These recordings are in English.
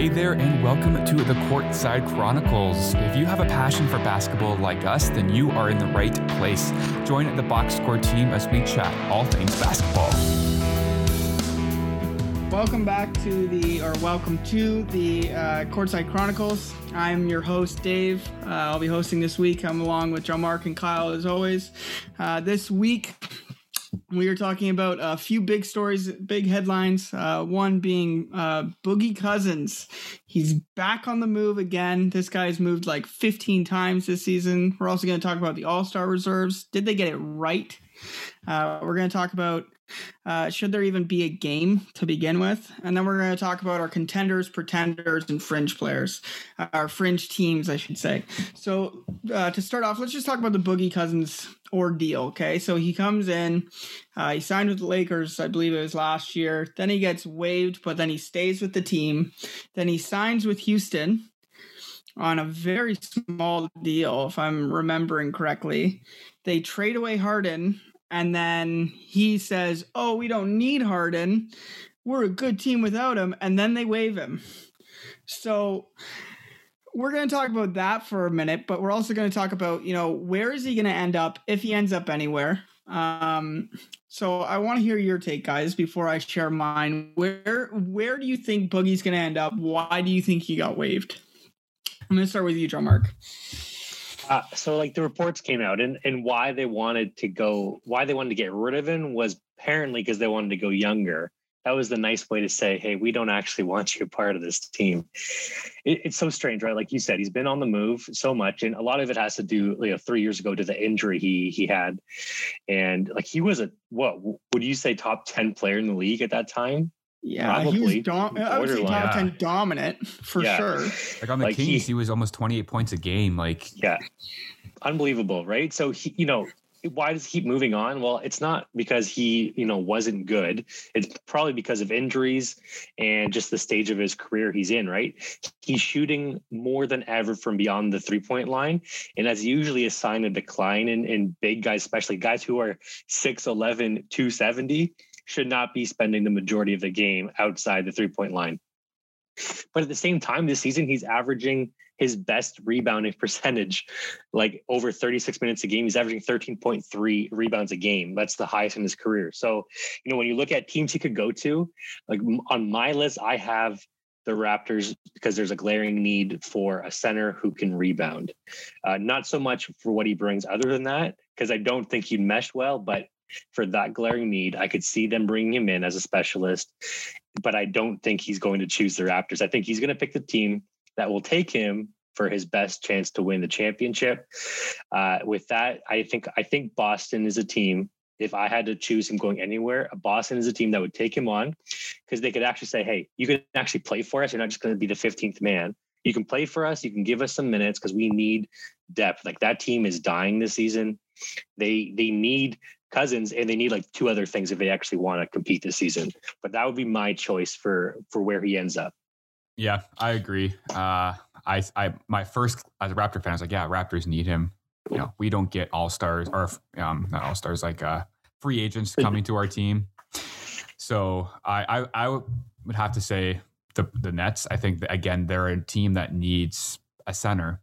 Hey there, and welcome to the Courtside Chronicles. If you have a passion for basketball like us, then you are in the right place. Join the box score team as we chat all things basketball. Welcome back to the, or welcome to the uh, Courtside Chronicles. I'm your host, Dave. Uh, I'll be hosting this week. I'm along with John Mark and Kyle as always. Uh, this week, we are talking about a few big stories, big headlines. Uh, one being uh, Boogie Cousins. He's back on the move again. This guy's moved like 15 times this season. We're also going to talk about the All Star reserves. Did they get it right? Uh, we're going to talk about uh, should there even be a game to begin with? And then we're going to talk about our contenders, pretenders, and fringe players, uh, our fringe teams, I should say. So uh, to start off, let's just talk about the Boogie Cousins ordeal. Okay, so he comes in, uh, he signed with the Lakers, I believe it was last year. Then he gets waived, but then he stays with the team. Then he signs with Houston on a very small deal, if I'm remembering correctly. They trade away Harden and then he says, "Oh, we don't need Harden. We're a good team without him." And then they waive him. So we're going to talk about that for a minute, but we're also going to talk about, you know, where is he going to end up if he ends up anywhere? Um, so I want to hear your take, guys, before I share mine. Where where do you think Boogie's going to end up? Why do you think he got waived? I'm going to start with you, John Mark. Uh, so like the reports came out and, and why they wanted to go why they wanted to get rid of him was apparently because they wanted to go younger. That was the nice way to say hey we don't actually want you a part of this team. It, it's so strange right? Like you said he's been on the move so much and a lot of it has to do you know three years ago to the injury he he had. And like he was a what would you say top 10 player in the league at that time yeah, Probably. he was dom- I would say top ten dominant for yeah. sure. Like on the like Kings, he, he, was almost twenty eight points a game. Like yeah, unbelievable, right? So he, you know, why does he keep moving on? Well, it's not because he, you know, wasn't good. It's probably because of injuries and just the stage of his career he's in, right? He's shooting more than ever from beyond the three point line. And that's usually a sign of decline in, in big guys, especially guys who are 6'11, 270 should not be spending the majority of the game outside the three point line. But at the same time, this season, he's averaging his best rebounding percentage, like over 36 minutes a game. He's averaging 13.3 rebounds a game. That's the highest in his career. So, you know, when you look at teams he could go to, like on my list, I have the Raptors because there's a glaring need for a center who can rebound. Uh, not so much for what he brings other than that, because I don't think he'd mesh well, but for that glaring need. I could see them bringing him in as a specialist, but I don't think he's going to choose the Raptors. I think he's going to pick the team that will take him for his best chance to win the championship. Uh, with that, I think I think Boston is a team. If I had to choose him going anywhere, Boston is a team that would take him on because they could actually say, "Hey, you can actually play for us. You're not just going to be the 15th man. You can play for us. You can give us some minutes because we need depth. Like that team is dying this season. They they need Cousins, and they need like two other things if they actually want to compete this season. But that would be my choice for for where he ends up. Yeah, I agree. Uh, I, I, my first as a Raptor fan, I was like, yeah, Raptors need him. You know, we don't get all stars or um, not all stars, like uh, free agents coming to our team. So I, I, I would have to say the the Nets. I think that, again they're a team that needs a center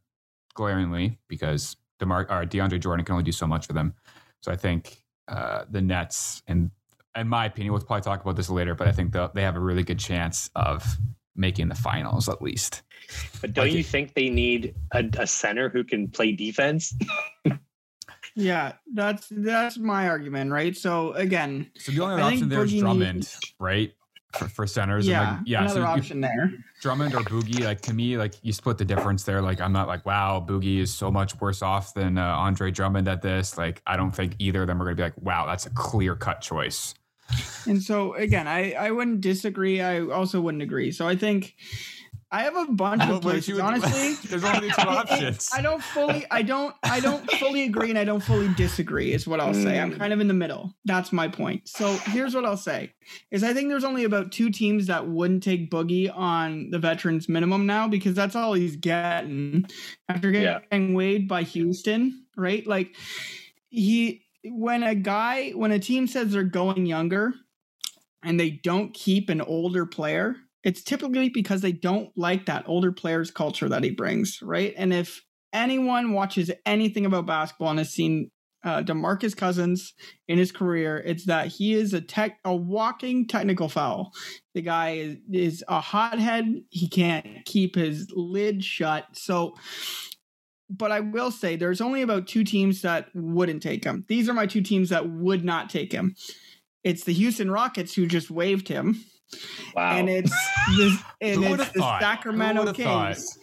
glaringly because Demar or DeAndre Jordan can only do so much for them. So I think uh, the Nets, and in my opinion, we'll probably talk about this later, but I think they have a really good chance of making the finals at least. But don't like you it, think they need a, a center who can play defense? yeah, that's that's my argument, right? So again, so the only I option there is Drummond, needs, right? For, for centers, yeah, like, yeah. Another so option there. Drummond or Boogie, like to me, like you split the difference there. Like I'm not like, wow, Boogie is so much worse off than uh, Andre Drummond at this. Like I don't think either of them are going to be like, wow, that's a clear cut choice. And so again, I I wouldn't disagree. I also wouldn't agree. So I think I have a bunch of places. Honestly, there's only two options. I don't fully, I don't, I don't fully agree, and I don't fully disagree. Is what I'll say. I'm mm. kind of in the middle. That's my point. So here's what I'll say: is I think there's only about two teams that wouldn't take Boogie on the veterans minimum now because that's all he's getting after getting yeah. weighed by Houston, right? Like he, when a guy, when a team says they're going younger, and they don't keep an older player it's typically because they don't like that older players culture that he brings, right? And if anyone watches anything about basketball and has seen uh, DeMarcus Cousins in his career, it's that he is a tech a walking technical foul. The guy is, is a hothead. He can't keep his lid shut. So but I will say there's only about two teams that wouldn't take him. These are my two teams that would not take him. It's the Houston Rockets who just waived him. Wow. And it's the, and it's would've the thought? Sacramento? Kings.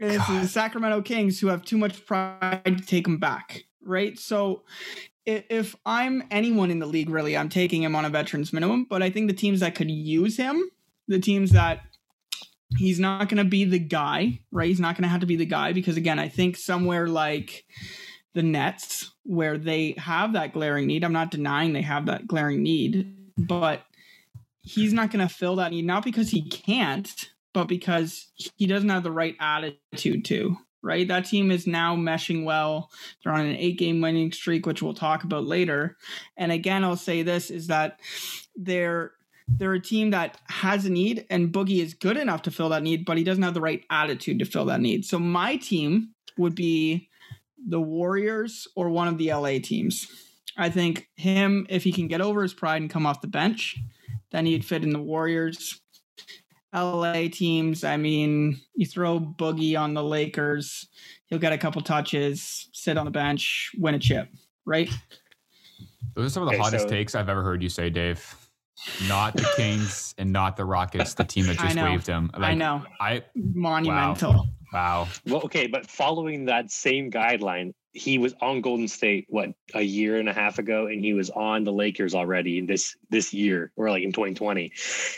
And it's the Sacramento Kings who have too much pride to take him back, right? So if I'm anyone in the league, really, I'm taking him on a veterans minimum. But I think the teams that could use him, the teams that he's not going to be the guy, right? He's not going to have to be the guy because, again, I think somewhere like the Nets, where they have that glaring need, I'm not denying they have that glaring need, but he's not going to fill that need, not because he can't, but because he doesn't have the right attitude to. Right, that team is now meshing well. They're on an eight-game winning streak, which we'll talk about later. And again, I'll say this: is that they're they're a team that has a need, and Boogie is good enough to fill that need, but he doesn't have the right attitude to fill that need. So my team would be the Warriors or one of the LA teams. I think him, if he can get over his pride and come off the bench, then he'd fit in the Warriors. LA teams, I mean, you throw Boogie on the Lakers, he'll get a couple touches, sit on the bench, win a chip, right? Those are some of the Okay, hottest so- takes I've ever heard you say, Dave. Not the Kings and not the Rockets, the team that just know. waived him. I know. I Monumental. wow. Well, okay, but following that same guideline, he was on Golden State what a year and a half ago, and he was on the Lakers already in this this year or like in 2020.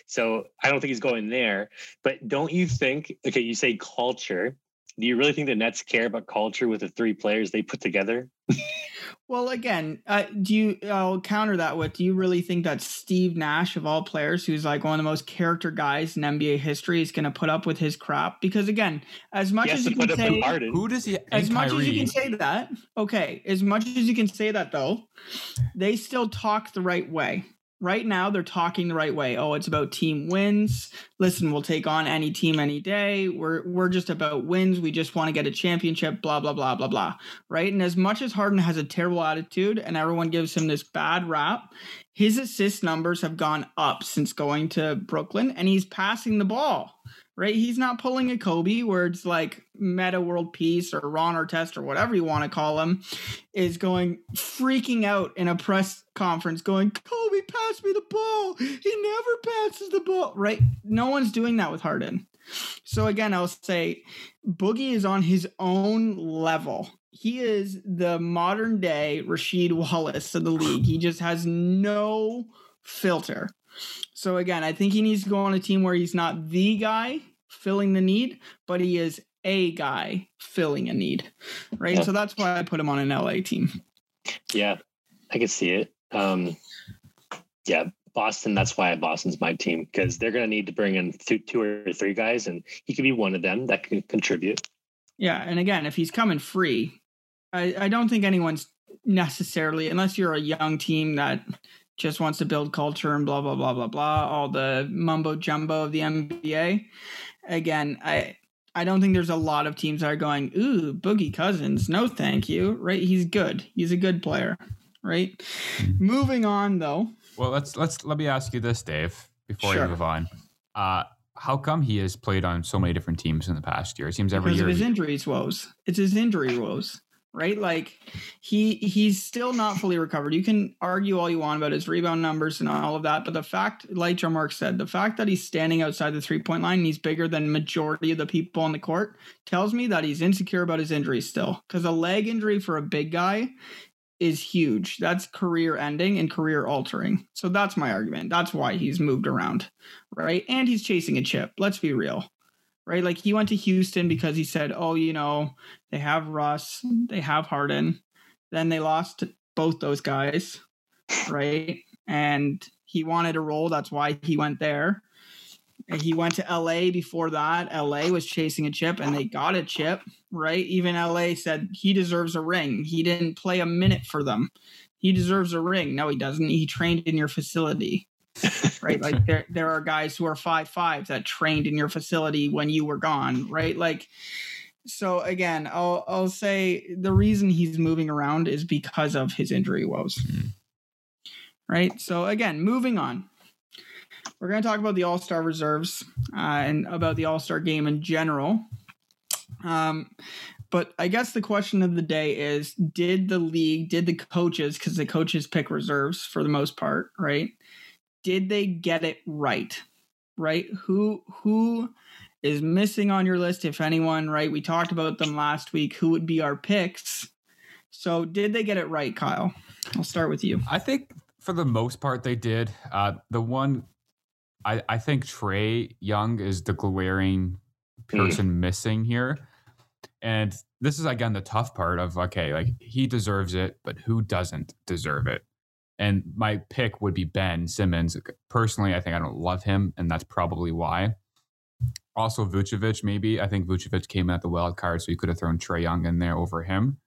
So I don't think he's going there. But don't you think? Okay, you say culture. Do you really think the Nets care about culture with the three players they put together? Well, again, uh, do you? I'll counter that with: Do you really think that Steve Nash, of all players, who's like one of the most character guys in NBA history, is going to put up with his crap? Because again, as much as you can say. Who does he? As much Kyrie. as you can say that, okay, as much as you can say that though, they still talk the right way. Right now, they're talking the right way. Oh, it's about team wins. Listen, we'll take on any team any day. We're we're just about wins. We just want to get a championship. Blah blah blah blah blah. Right. And as much as Harden has a terrible attitude, and everyone gives him this bad rap, his assist numbers have gone up since going to Brooklyn, and he's passing the ball right? He's not pulling a Kobe where it's like Metta World Peace or Ron Artest or whatever you want to call him is going freaking out in a press conference going, Kobe, pass me the ball. He never passes the ball, right? No one's doing that with Harden. So again, I'll say Boogie is on his own level. He is the modern day Rasheed Wallace of the league. He just has no filter. So again, I think he needs to go on a team where he's not the guy filling the need, but he is a guy filling a need. Right. Yeah. So that's why I put him on an LA team. Yeah, I can see it. Um, yeah, Boston. That's why Boston's my team because they're going to need to bring in two, two or three guys, and he could be one of them that can contribute. Yeah. And again, if he's coming free, I, I don't think anyone's necessarily, unless you're a young team that just wants to build culture and blah, blah, blah, blah, blah, all the mumbo jumbo of the NBA. Again, I. I don't think there's a lot of teams that are going, ooh, Boogie Cousins, no thank you. Right? He's good. He's a good player. Right? Moving on though. Well, let's let's let me ask you this, Dave, before Sure. we move on. Uh, how come he has played on so many different teams in the past year? It seems every because year. of his he- injuries woes. It's his injury woes, right? Like he he's still not fully recovered. You can argue all you want about his rebound numbers and all of that, but the fact, like Joe Mark said, the fact that he's standing outside the three point line and he's bigger than majority of the people on the court tells me that he's insecure about his injury still. Because a leg injury for a big guy is huge. That's career ending and career altering. So that's my argument. That's why he's moved around, right? And he's chasing a chip. Let's be real right? Like he went to Houston because he said, "Oh, you know, they have Russ, they have Harden." Then they lost both those guys, right? And he wanted a role. That's why he went there. He went to LA before that. LA was chasing a chip and they got a chip, right? Even LA said he deserves a ring. He didn't play a minute for them. He deserves a ring. No, he doesn't. He trained in your facility. right? Like there there are guys who are five five that trained in your facility when you were gone, right? Like so again, I'll I'll say the reason he's moving around is because of his injury woes. Mm. Right? So again, moving on. We're going to talk about the All-Star reserves uh, and about the All-Star game in general. Um, but I guess the question of the day is did the league, did the coaches, because the coaches pick reserves for the most part, right? Did they get it right? Right? Who who is missing on your list, if anyone, right? We talked about them last week. Who would be our picks? So did they get it right, Kyle? I'll start with you. I think for the most part they did. Uh, the one I, I think Trae Young is the glaring person mm. missing here. And this is again the tough part of okay, like he deserves it, but who doesn't deserve it? And my pick would be Ben Simmons. Personally, I think I don't love him, and that's probably why. Also, Vucevic, maybe. I think Vucevic came in at the wild card, so you could have thrown Trae Young in there over him.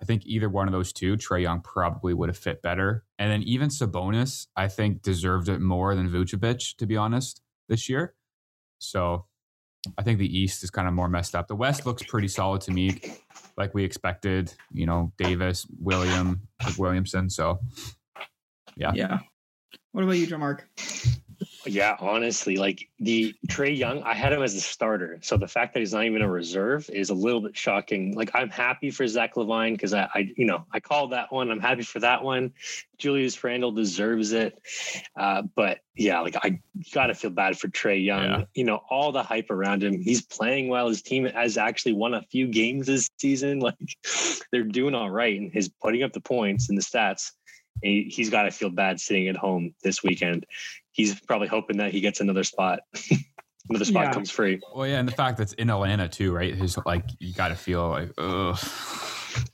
I think either one of those two, Trae Young probably would have fit better. And then even Sabonis, I think deserved it more than Vucevic, to be honest, this year. So I think the East is kind of more messed up. The West looks pretty solid to me, like we expected. You know, Davis, William, Williamson. So, yeah. Yeah. What about you, Joe Mark? Yeah, honestly, like the Trae Young, I had him as a starter. So the fact that he's not even a reserve is a little bit shocking. Like I'm happy for Zach LaVine because I, I, you know, I called that one. I'm happy for that one. Julius Randle deserves it. Uh, but yeah, like I got to feel bad for Trae Young. Yeah. You know, all the hype around him. He's playing well. His team has actually won a few games this season. Like they're doing all right, and he's putting up the points and the stats. He, he's got to feel bad sitting at home this weekend he's probably hoping that he gets another spot. another spot yeah. comes free. Well, yeah, and the fact that it's in Atlanta too, right? His like you got to feel like, ugh.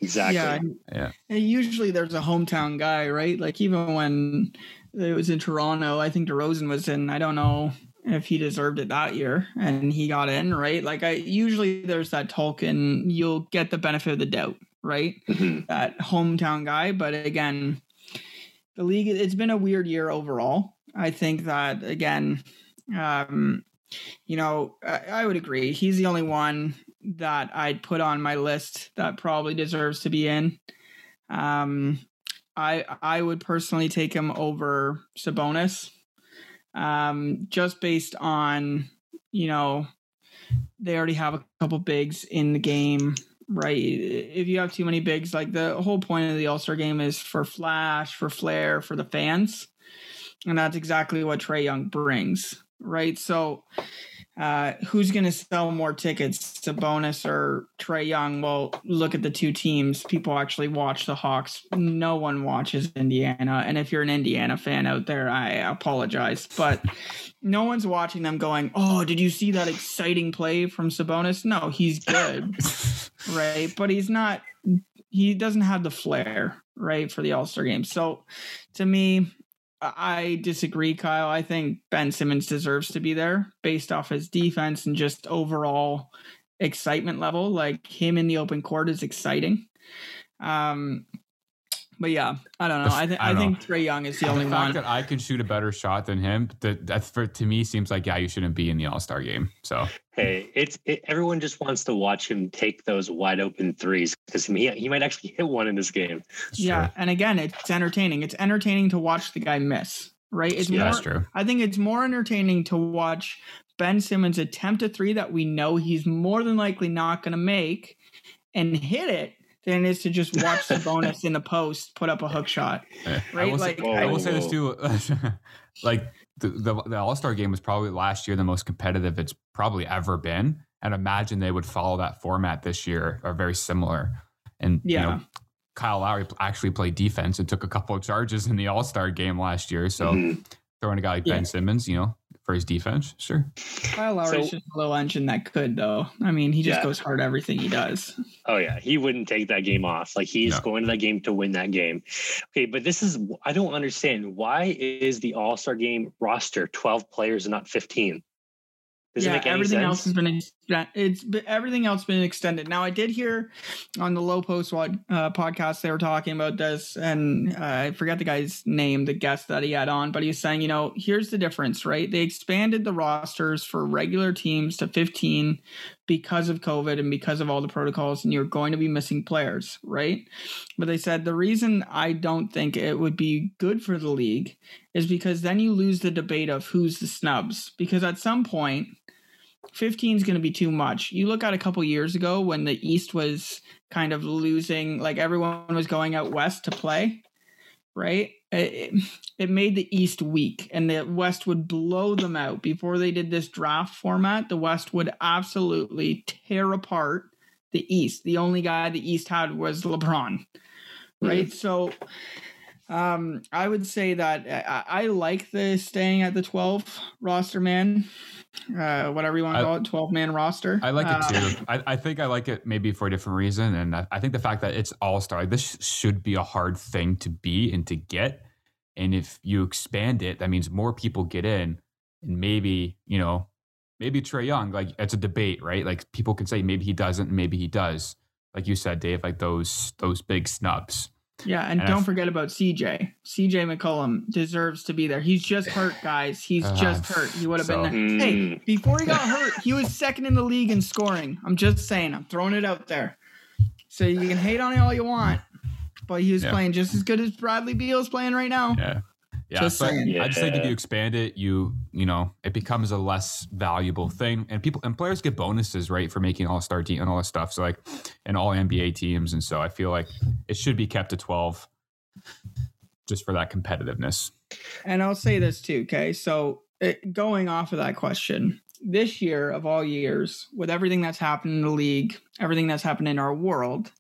Exactly. Yeah. yeah. And usually there's a hometown guy, right? Like even when it was in Toronto, I think DeRozan was in. I don't know if he deserved it that year, and he got in, right? Like I usually there's that token. You'll get the benefit of the doubt, right? Mm-hmm. That hometown guy, but again, the league. It's been a weird year overall I think that again, um, you know, I, I, would agree. He's the only one that I'd put on my list that probably deserves to be in. Um, I I would personally take him over Sabonis, um, just based on you know they already have a couple bigs in the game, right? If you have too many bigs, like the whole point of the All Star game is for flash, for flair, for the fans and that's exactly what Trae Young brings, right? So, uh, who's going to sell more tickets Sabonis or Trae Young? Well, look at the two teams. People actually watch the Hawks. No one watches Indiana, and if you're an Indiana fan out there, I apologize, but no one's watching them going, "Oh, did you see that exciting play from Sabonis?" No, he's good, right? But he's not. He doesn't have the flair, right, for the All Star game. So, to me, I disagree, Kyle. I think Ben Simmons deserves to be there based off his defense and just overall excitement level. Like him in the open court is exciting. Um, but yeah, I don't know. I, th- I, I think Trae Young is the, the only fact one. that I can shoot a better shot than him, that that for to me seems like yeah, you shouldn't be in the All Star game. So hey, it's it, everyone just wants to watch him take those wide open threes because he he might actually hit one in this game. That's yeah, true. and again, it's entertaining. It's entertaining to watch the guy miss. Right? It's yeah, more, that's true. I think it's more entertaining to watch Ben Simmons attempt a three that we know he's more than likely not going to make and hit it than it is to just watch the bonus in the post put up a hook shot. Right? I will like say, I will say this too. like the, the, the All Star game was probably last year the most competitive it's probably ever been, and imagine they would follow that format this year or very similar. And yeah. you know, Kyle Lowry actually played defense and took a couple of charges in the All Star game last year. So mm-hmm. throwing a guy like yeah. Ben Simmons, you know, for his defense. Sure. Kyle Lowry's so, just a little engine that could, though. I mean, he just yeah. goes hard everything he does. Oh yeah, he wouldn't take that game off. Like he's no. going to that game to win that game. Okay, but this is I don't understand why is the All Star game roster twelve players and not fifteen? Does yeah, it make any everything sense? else has been it's everything else been extended. Now I did hear on the Lowe Post uh, podcast they were talking about this, and uh, I forget the guy's name, the guest that he had on, but he was saying, you know, here's the difference, right? They expanded the rosters for regular teams to 15 because of COVID and because of all the protocols, and you're going to be missing players, right? But they said the reason I don't think it would be good for the league is because then you lose the debate of who's the snubs, because at some point 15 is going to be too much. You look at a couple years ago when the East was kind of losing, like everyone was going out west to play, right? It, it made the East weak, and the West would blow them out. Before they did this draft format, the West would absolutely tear apart the East. The only guy the East had was LeBron, right? Mm-hmm. So um, I would say that I, I, like the staying at the 12 roster man uh, whatever you want to call it, 12 man roster. I like it too. Um, I, I, think I like it maybe for a different reason. And I, I think the fact that it's all star, this should be a hard thing to be and to get. And if you expand it, that means more people get in. And maybe, you know, maybe Trae Young, like it's a debate, right? Like people can say maybe he doesn't, maybe he does. Like you said, Dave, like those those big snubs. Yeah, and, and don't f- forget about CJ. CJ McCollum deserves to be there. He's just hurt, guys. He's uh, just hurt. He would have so, been there. Hey, hmm. before he got hurt, he was second in the league in scoring. I'm just saying. I'm throwing it out there. So you can hate on it all you want, but he was yeah. playing just as good as Bradley Beal is playing right now. Yeah. Yeah, just saying. Yeah. I just think if you expand it, you you know, it becomes a less valuable thing, and people and players get bonuses right for making All Star team and all that stuff. So like, and all NBA teams, and so I feel like it should be kept to twelve, just for that competitiveness. And I'll say this too. Okay, so it, going off of that question, this year of all years, with everything that's happened in the league, everything that's happened in our world,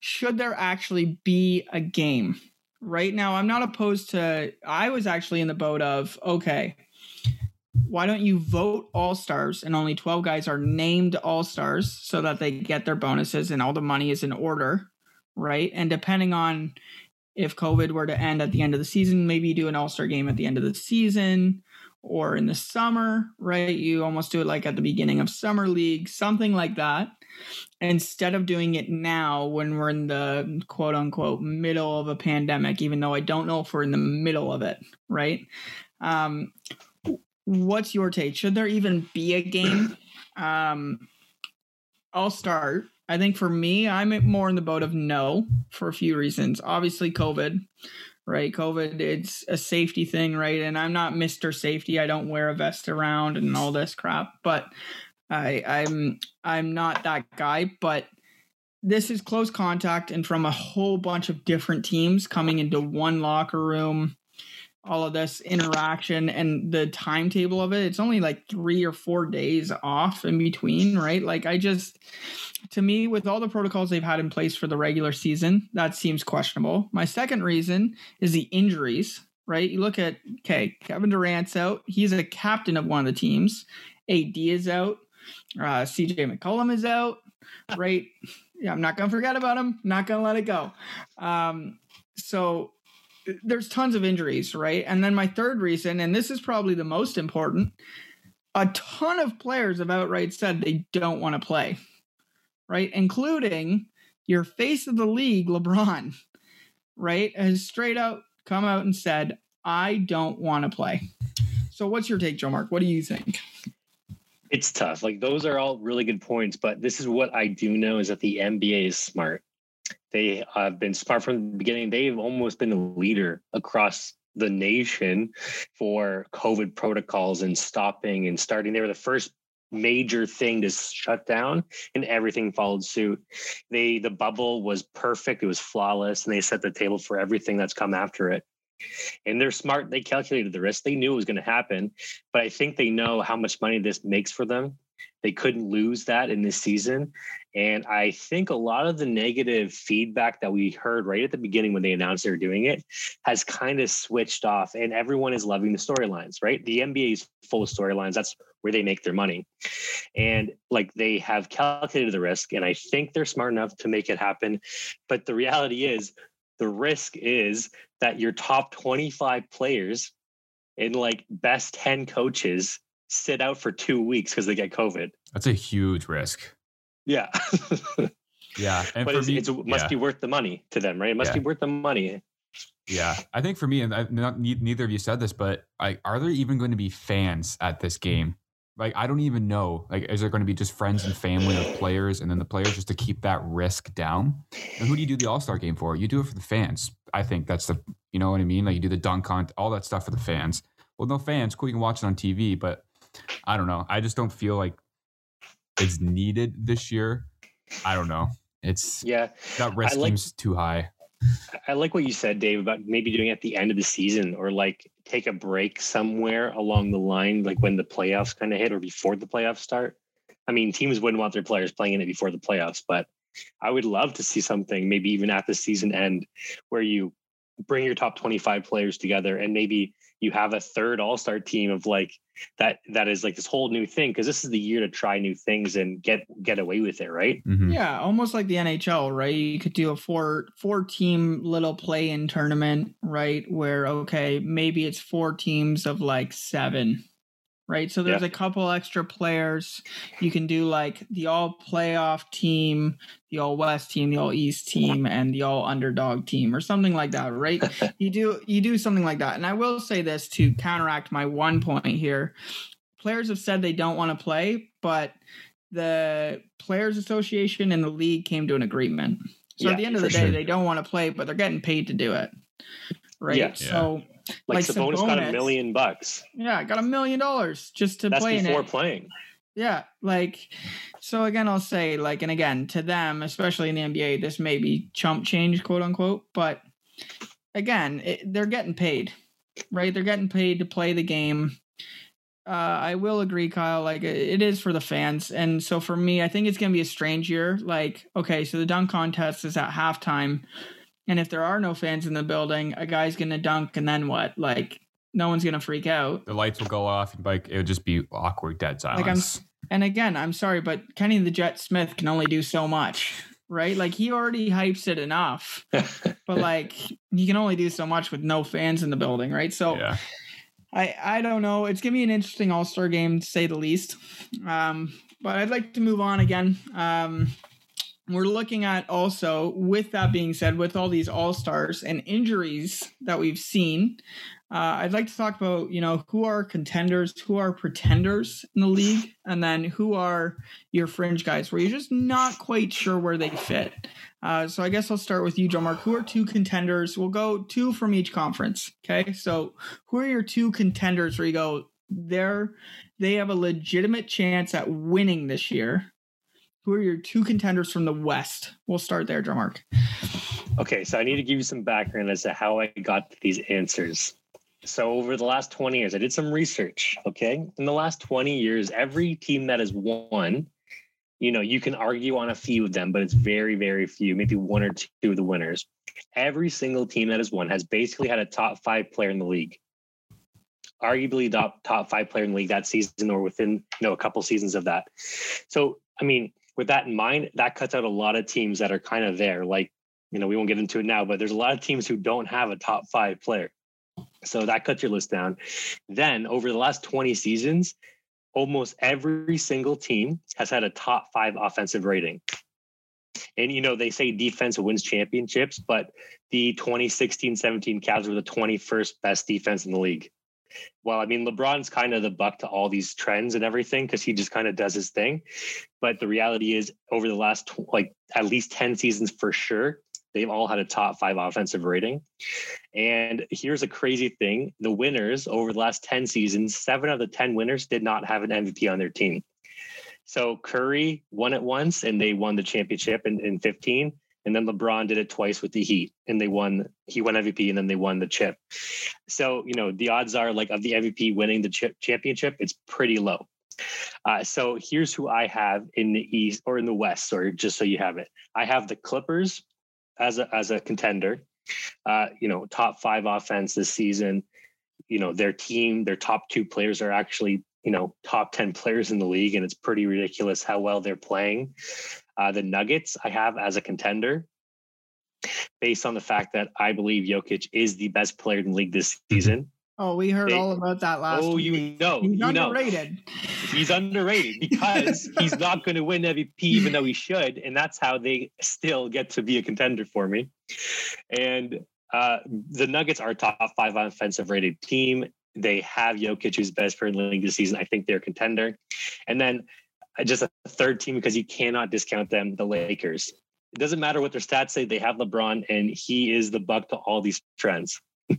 should there actually be a game? Right now i'm not opposed to i was actually in the boat of okay why don't you vote all stars and only 12 guys are named all stars so that they get their bonuses and all the money is in order right? And depending on if covid were to end at the end of the season maybe you do an all-star game at the end of the season or in the summer right? You almost do it like at the beginning of summer league something like that instead of doing it now when we're in the quote unquote middle of a pandemic, even though I don't know if we're in the middle of it, right? Um, what's your take? Should there even be a game? Um, I'll start. I think for me, I'm more in the boat of no for a few reasons. Obviously, COVID, right? COVID, it's a safety thing, right? And I'm not Mr. Safety. I don't wear a vest around and all this crap. But I, I'm I'm not that guy, but this is close contact and from a whole bunch of different teams coming into one locker room all of this interaction and the timetable of it it's only like 3 or 4 days off in between right? Like i just to me with all the protocols they've had in place for the regular season that seems questionable. My second reason is the injuries right? You look at okay kevin durant's out. He's a captain of one of the teams. AD is out uh, CJ McCollum is out, right? Yeah, I'm not gonna forget about him. Not gonna let it go. Um, so there's tons of injuries, right? And then my third reason, and this is probably the most important, a ton of players have outright said they don't want to play, right? Including your face of the league, LeBron, right? Has straight out come out and said, I don't want to play. So what's your take, Joe Mark? What do you think? It's tough. Like those are all really good points, but this is what I do know is that the NBA is smart. They have been smart from the beginning. They've almost been a leader across the nation for COVID protocols and stopping and starting. They were the first major thing to shut down and everything followed suit. They the bubble was perfect, it was flawless, and they set the table for everything that's come after it and they're smart. They calculated the risk. They knew it was going to happen, but I think they know how much money this makes for them. They couldn't lose that in this season. And I think a lot of the negative feedback that we heard right at the beginning when they announced they were doing it has kind of switched off, and everyone is loving the storylines, right? The NBA is full of storylines. That's where they make their money. And like they have calculated the risk, and I think they're smart enough to make it happen. But the reality is, the risk is that your top 25 players and like best 10 coaches sit out for two weeks because they get COVID. That's a huge risk. Yeah. Yeah, and but me, it's, it must yeah. be worth the money to them, right? It must Yeah. be worth the money. Yeah, I think for me, and I, not, neither of you said this, but like, are there even going to be fans at this game? Like, I don't even know. Like, is there going to be just friends and family of players, and then the players just to keep that risk down? And who do you do the All Star game for? You do it for the fans. I think that's the, you know what I mean? Like, you do the dunk hunt, all that stuff for the fans. Well, no fans, cool. You can watch it on TV, but I don't know. I just don't feel like it's needed this year. I don't know. It's Yeah. that risk like- seems too high. I like what you said, Dave, about maybe doing it at the end of the season or like take a break somewhere along the line, like when the playoffs kind of hit or before the playoffs start. I mean, teams wouldn't want their players playing in it before the playoffs, but I would love to see something maybe even at the season end where you bring your top 25 players together and maybe you have a third all-star team of like that that is like this whole new thing because this is the year to try new things and get get away with it right Mhm. Yeah, almost like the NHL, right? You could do a four four team little play in tournament, right? Where okay, maybe it's four teams of like seven, right? So there's Yeah. a couple extra players. You can do like the all playoff team, the all west team, the all east team, and the all underdog team, or something like that, right? you do you do something like that. And I will say this to counteract my one point here. Players have said they don't want to play, but the players association and the league came to an agreement. So Yeah, at the end of the day, sure. they don't want to play, but they're getting paid to do it. Right. Yeah. So like, Like Sabonis got a million bucks yeah, got a million dollars just to that's play in before it. playing Yeah, like so again, I'll say like, and again to them, especially in the NBA, this may be chump change, quote unquote, but again, it, they're getting paid, right? They're getting paid to play the game. Uh, I will agree, Kyle. Like it it is for the fans, and so for me, I think it's gonna be a strange year. Like, okay, so the dunk contest is at halftime, and if there are no fans in the building, a guy's gonna dunk, and then what? Like, no one's gonna freak out. the lights will go off and like it would just be awkward dead silence. Like, I'm- And again, I'm sorry, but Kenny the Jet Smith can only do so much, right? Like he already hypes it enough, but like he can only do so much with no fans in the building, right? So yeah. I I don't know. It's gonna be an interesting All Star game to say the least. Um, but I'd like to move on again. Um, we're looking at also, with that being said, with all these All Stars and injuries that we've seen, uh, I'd like to talk about you know who are contenders, who are pretenders in the league, and then who are your fringe guys where you're just not quite sure where they fit. Uh, so I guess I'll start with you, John Mark. Who are two contenders? We'll go two from each conference. Okay, so who are your two contenders where you go they're they have a legitimate chance at winning this year who are your two contenders from the west we'll start there John Mark. Okay, so I need to give you some background as to how I got these answers. So over the last 20 years, I did some research. Okay. In the last 20 years, every team that has won, you know, you can argue on a few of them, but it's very, very few, maybe one or two of the winners. Every single team that has won has basically had a top five player in the league. Arguably top top five player in the league that season or within you know a couple seasons of that. So I mean, with that in mind, that cuts out a lot of teams that are kind of there. Like you know, we won't get into it now, but there's a lot of teams who don't have a top five player. So that cuts your list down. Then over the last 20 seasons, almost every single team has had a top five offensive rating. And you know, they say defense wins championships, but the 2016 17 Cavs were the 21st best defense in the league. Well, I mean, LeBron's kind of the buck to all these trends and everything because he just kind of does his thing. But the reality is, over the last like at least 10 seasons for sure, they've all had a top five offensive rating. And here's a crazy thing the winners over the last 10 seasons, seven of the 10 winners did not have an MVP on their team. So Curry won it once and they won the championship in, in 15. And then LeBron did it twice with the Heat and they won, he won MVP and then they won the chip. So, you know, the odds are like of the MVP winning the chip championship, it's pretty low. Uh, so here's who I have in the East or in the West, or just so you have it. I have the Clippers as a as a contender. Uh, you know, top five offense this season. You know, their team, their top two players are actually you know top ten players in the league, and it's pretty ridiculous how well they're playing. Uh, the Nuggets I have as a contender, based on the fact that I believe Jokic is the best player in the league this season. Oh, we heard They- all about that last. oh, week. you know, He's you know, underrated. he's underrated because he's not going to win MVP, even though he should, and that's how they still get to be a contender for me. And uh, the Nuggets are a top five offensive rated team. They have Jokic, who's best player in the league this season. I think they're a contender. And then just a third team because you cannot discount them, the Lakers. It doesn't matter what their stats say. They have LeBron, and he is the buck to all these trends.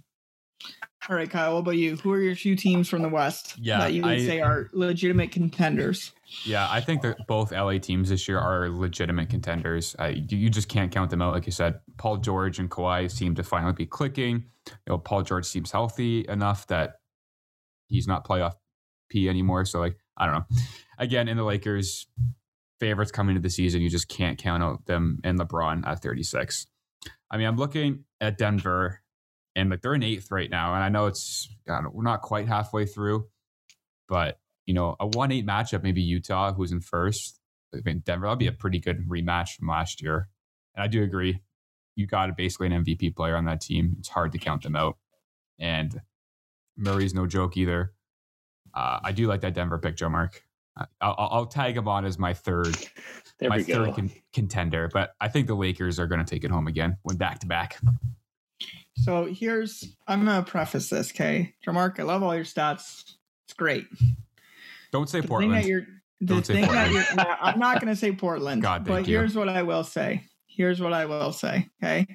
All right, Kyle. What about you? Who are your few teams from the West Yeah, that you would I- say are legitimate contenders? Yeah, I think that both LA teams this year are legitimate contenders. Uh, you, you just can't count them out. Like you said, Paul George and Kawhi seem to finally be clicking. You know, Paul George seems healthy enough that he's not playoff P anymore. So, like, I don't know. Again, in the Lakers, favorites coming into the season, you just can't count out them and LeBron at 36. I mean, I'm looking at Denver, and like they're in eighth right now, and I know it's don't, we're not quite halfway through, but you know, a one eight matchup, maybe Utah, who's in first. I mean, Denver, that'll be a pretty good rematch from last year. And I do agree. You got basically an MVP player on that team. It's hard to count them out. And Murray's no joke either. Uh, I do like that Denver pick, Joe Mark. I'll, I'll I'll tag him on as my third, There my we go. third con- contender. But I think the Lakers are going to take it home again, win back to back. So here's I'm gonna preface this, okay? Jamark, I love all your stats. It's great. Don't say The thing Portland. that you're the Don't say thing that Portland. you're nah, I'm not gonna say Portland. God, but you. here's what I will say. Here's what I will say, okay?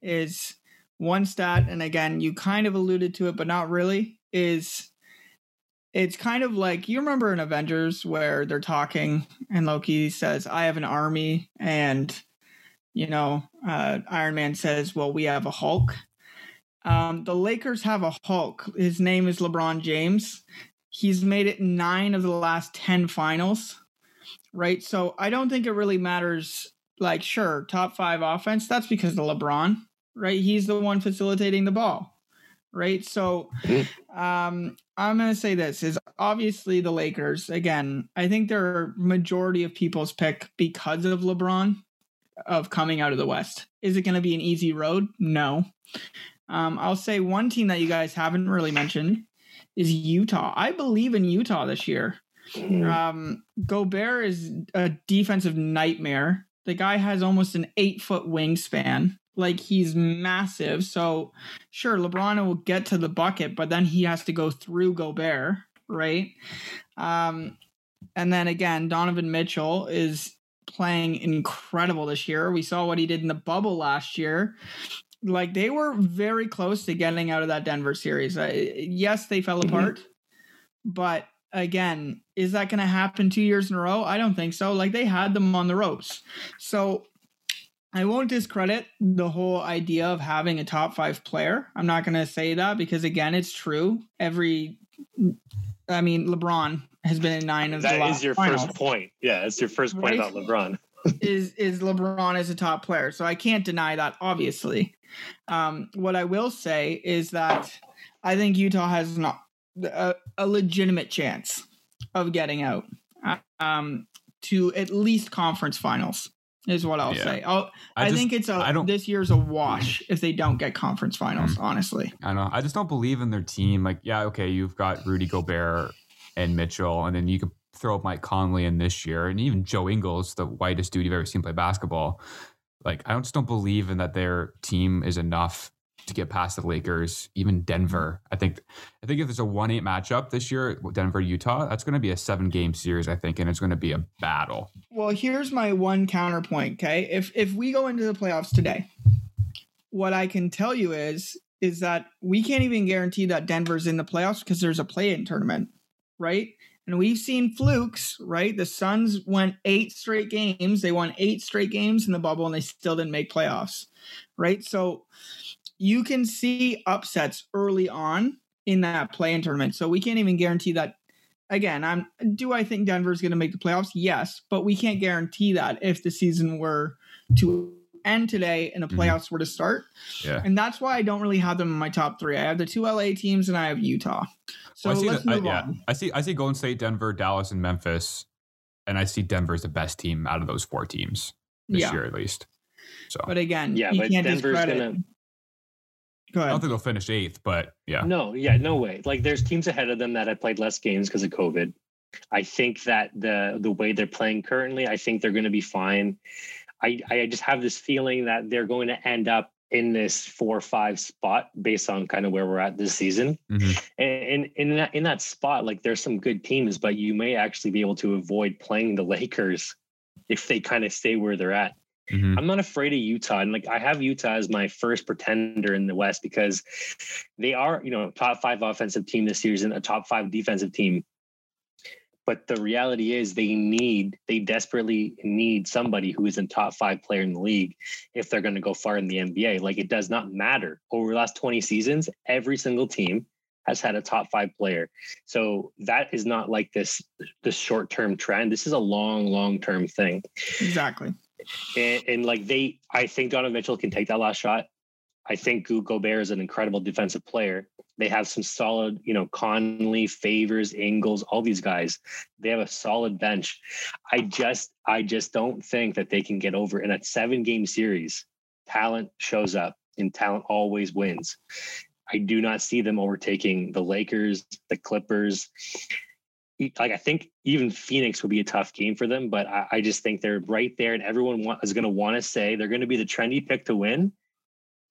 Is one stat, and again, you kind of alluded to it, but not really, is it's kind of like you remember in Avengers where they're talking and Loki says, I have an army, and you know, uh, Iron Man says, Well, we have a Hulk. Um, the Lakers have a Hulk. His name is LeBron James. He's made it nine of the last 10 finals, right? So I don't think it really matters. Like, sure, top five offense, that's because of LeBron, right? He's the one facilitating the ball, right? So um, I'm going to say this is obviously the Lakers. Again, I think they're majority of people's pick because of LeBron of coming out of the West. Is it going to be an easy road? No. Um, I'll say one team that you guys haven't really mentioned is Utah. I believe in Utah this year. Um, Gobert is a defensive nightmare. The guy has almost an eight foot wingspan. Like he's massive. So sure, LeBron will get to the bucket, but then he has to go through Gobert, right? Um, and then again, Donovan Mitchell is playing incredible this year. We saw what he did in the bubble last year. Like they were very close to getting out of that Denver series. Uh, yes, they fell Mhm. apart, but again, is that going to happen two years in a row? I don't think so. Like they had them on the ropes. So I won't discredit the whole idea of having a top five player. I'm not going to say that because, again, it's true. Every, I mean, LeBron has been in nine of the That last is your finals. first point. Yeah, it's your first point Right? about LeBron. is is LeBron as a top player. So I can't deny that. Obviously, um, what I will say is that I think Utah has not a, a legitimate chance of getting out um, to at least conference finals. Is what I'll Yeah. say. I'll, I, just- think it's a I don't- this year's a wash if they don't get conference finals. Mm. Honestly, I don't know. I just don't believe in their team. Like, yeah, okay, you've got Rudy Gobert and Mitchell, and then you could throw up Mike Conley in this year, and even Joe Ingles, the whitest dude you've ever seen play basketball. Like, I just don't believe in that their team is enough to get past the Lakers, even Denver. Mm-hmm. I think, I think if there's a one eight matchup this year, Denver Utah, that's going to be a seven game series, I think, and it's going to be a battle. Well, here's my one counterpoint. Okay, if if we go into the playoffs today, what I can tell you is is that we can't even guarantee that Denver's in the playoffs because there's a play-in tournament, right? And we've seen flukes, right? The Suns went eight straight games. They won eight straight games in the bubble, and they still didn't make playoffs, right? So you can see upsets early on in that play-in tournament. So we can't even guarantee that again, I'm do I think Denver's going to make the playoffs? Yes, but we can't guarantee that if the season were to end today and the Mhm. playoffs were to start. Yeah. And that's why I don't really have them in my top 3. I have the two LA teams and I have Utah. So Well, I see let's the- I- move yeah, on. I see. I see Golden State, Denver, Dallas, and Memphis, and I see Denver as the best team out of those four teams this Yeah. year, at least. So But again, Yeah, you but can't Denver's discredit. gonna- Go I don't think they'll finish eighth, but yeah. No, yeah, no way. Like there's teams ahead of them that have played less games because of COVID. I think that the the way they're playing currently, I think they're going to be fine. I I just have this feeling that they're going to end up in this four or five spot based on kind of where we're at this season. Mhm. And, and in that in that spot, like there's some good teams, but you may actually be able to avoid playing the Lakers if they kind of stay where they're at. Mhm. I'm not afraid of Utah. And like I have Utah as my first pretender in the West because they are, you know, top five offensive team this season, a top five defensive team. But the reality is they need, they desperately need somebody who is a top five player in the league if they're going to go far in the NBA. Like it does not matter. Over the last 20 seasons, every single team has had a top five player. So that is not like this this short-term trend. This is a long, long-term thing Exactly. And, and like they, I think Donovan Mitchell can take that last shot. I think Gobert is an incredible defensive player. They have some solid, you know, Conley, Favors, Ingles, all these guys. They have a solid bench. I just, I just don't think that they can get over in a seven game series. Talent shows up and talent always wins. I do not see them overtaking the Lakers, the Clippers. Like I think even Phoenix would be a tough game for them, but I, I just think they're right there, and everyone want, is going to want to say they're going to be the trendy pick to win,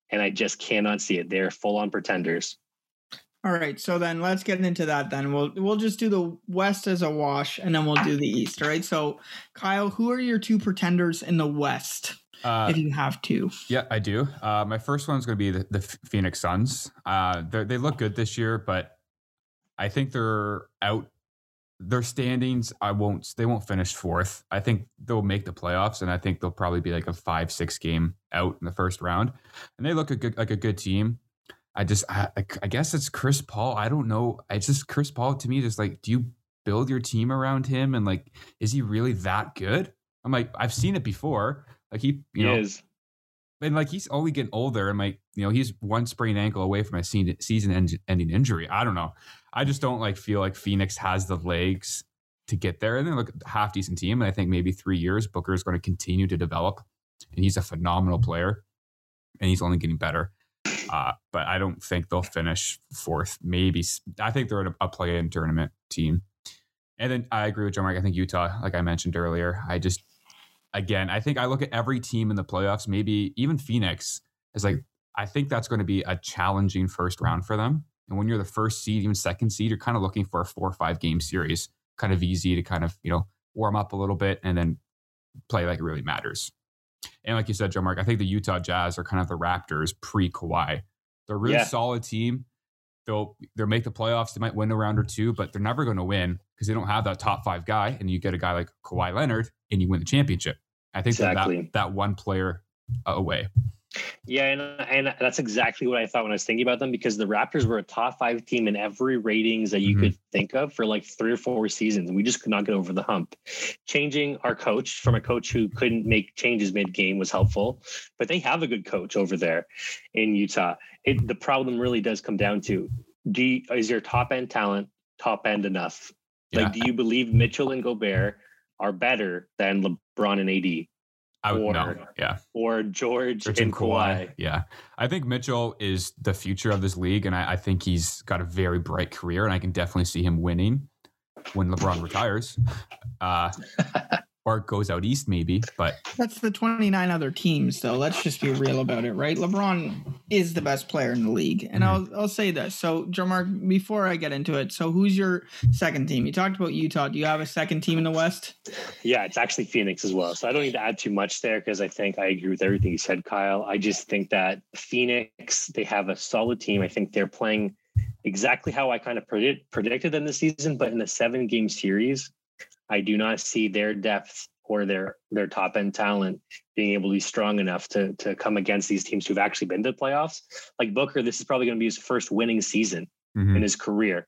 and I just cannot see it. They're full on pretenders. All right, so then let's get into that. Then we'll we'll just do the West as a wash, and then we'll do the East. All right. So, Kyle, who are your two pretenders in the West, Uh, if you have two? Yeah, I do. Uh, my first one's going to be the, the Phoenix Suns. Uh, they they look good this year, but I think they're out. Their standings, I won't. They won't finish fourth. I think they'll make the playoffs, and I think they'll probably be like a five, six game out in the first round. And they look a good, like a good team. I just, I, I guess it's Chris Paul. I don't know. I just Chris Paul to me, just like, do you build your team around him, and like, is he really that good? I'm like, I've seen it before. Like he, you He know, is. and like he's only getting older and like you know he's one sprained ankle away from a season-ending injury. I don't know. I just don't like feel like phoenix has the legs to get there. And they look half decent team and i think maybe three years booker is going to continue to develop and he's a phenomenal player and he's only getting better. Uh, but i don't think they'll finish fourth maybe I think they're a, play-in tournament team. And then i agree with joe mark i think utah like i mentioned earlier i just again, I think I look at every team in the playoffs, maybe even Phoenix, is like, I think that's going to be a challenging first round for them. And when you're the first seed, even second seed, you're kind of looking for a four or five game series, kind of easy to kind of, you know, warm up a little bit and then play like it really matters. And like you said, Joe Mark, I think the Utah Jazz are kind of the Raptors pre Kawhi. They're a really Yeah. solid team. They'll they'll make the playoffs. They might win a round or two, but they're never going to win because they don't have that top five guy. And you get a guy like Kawhi Leonard, and you win the championship. I think Exactly. that that one player uh, away. Yeah, and and that's exactly what I thought when I was thinking about them because the Raptors were a top five team in every ratings that you Mhm. could think of for like three or four seasons, we just could not get over the hump. Changing our coach from a coach who couldn't make changes mid game was helpful, but they have a good coach over there in Utah. It, the problem really does come down to do you, is your top end talent top end enough? Yeah, Like, do you believe Mitchell and Gobert are better than LeBron and AD I would or- Yeah, or George George and Kawhi? Yeah, I think Mitchell is the future of this league, and I, I think he's got a very bright career, and I can definitely see him winning when LeBron retires, uh, or goes out east maybe. But That's the 29 other teams, though. Let's just be real about it, right? LeBron is the best player in the league. And mm-hmm. I'll, I'll say this. So, Joe Mark, before I get into it, so who's your second team? You talked about Utah. Do you have a second team in the West? Yeah, it's actually Phoenix as well. So I don't need to add too much there because I think I agree with everything you said, Kyle. I just think that Phoenix, they have a solid team. I think they're playing exactly how I kind of predict, predicted them this season, but in a seven game series, I do not see their depth or their their top end talent being able to be strong enough to to come against these teams who've actually been to the playoffs. Like Booker, this is probably going to be his first winning season mhm, in his career.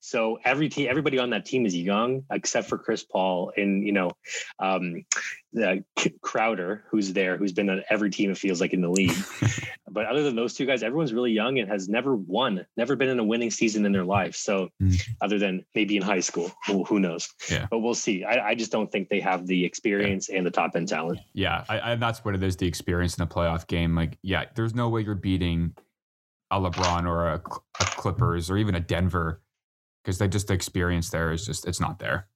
So every team, everybody on that team is young, except for Chris Paul and you know, um, the Crowder, who's there, who's been on every team. It feels like in the league. but other than those two guys, everyone's really young and has never won, never been in a winning season in their life. So Mm. other than maybe in high school, who, who knows? Yeah. But we'll see. I, I just don't think they have the experience and the top end talent. yeah, I, I, that's what it is—the experience in a playoff game. Like, yeah, there's no way you're beating a LeBron or a, a Clippers or even a Denver because they just the experience there is just it's not there.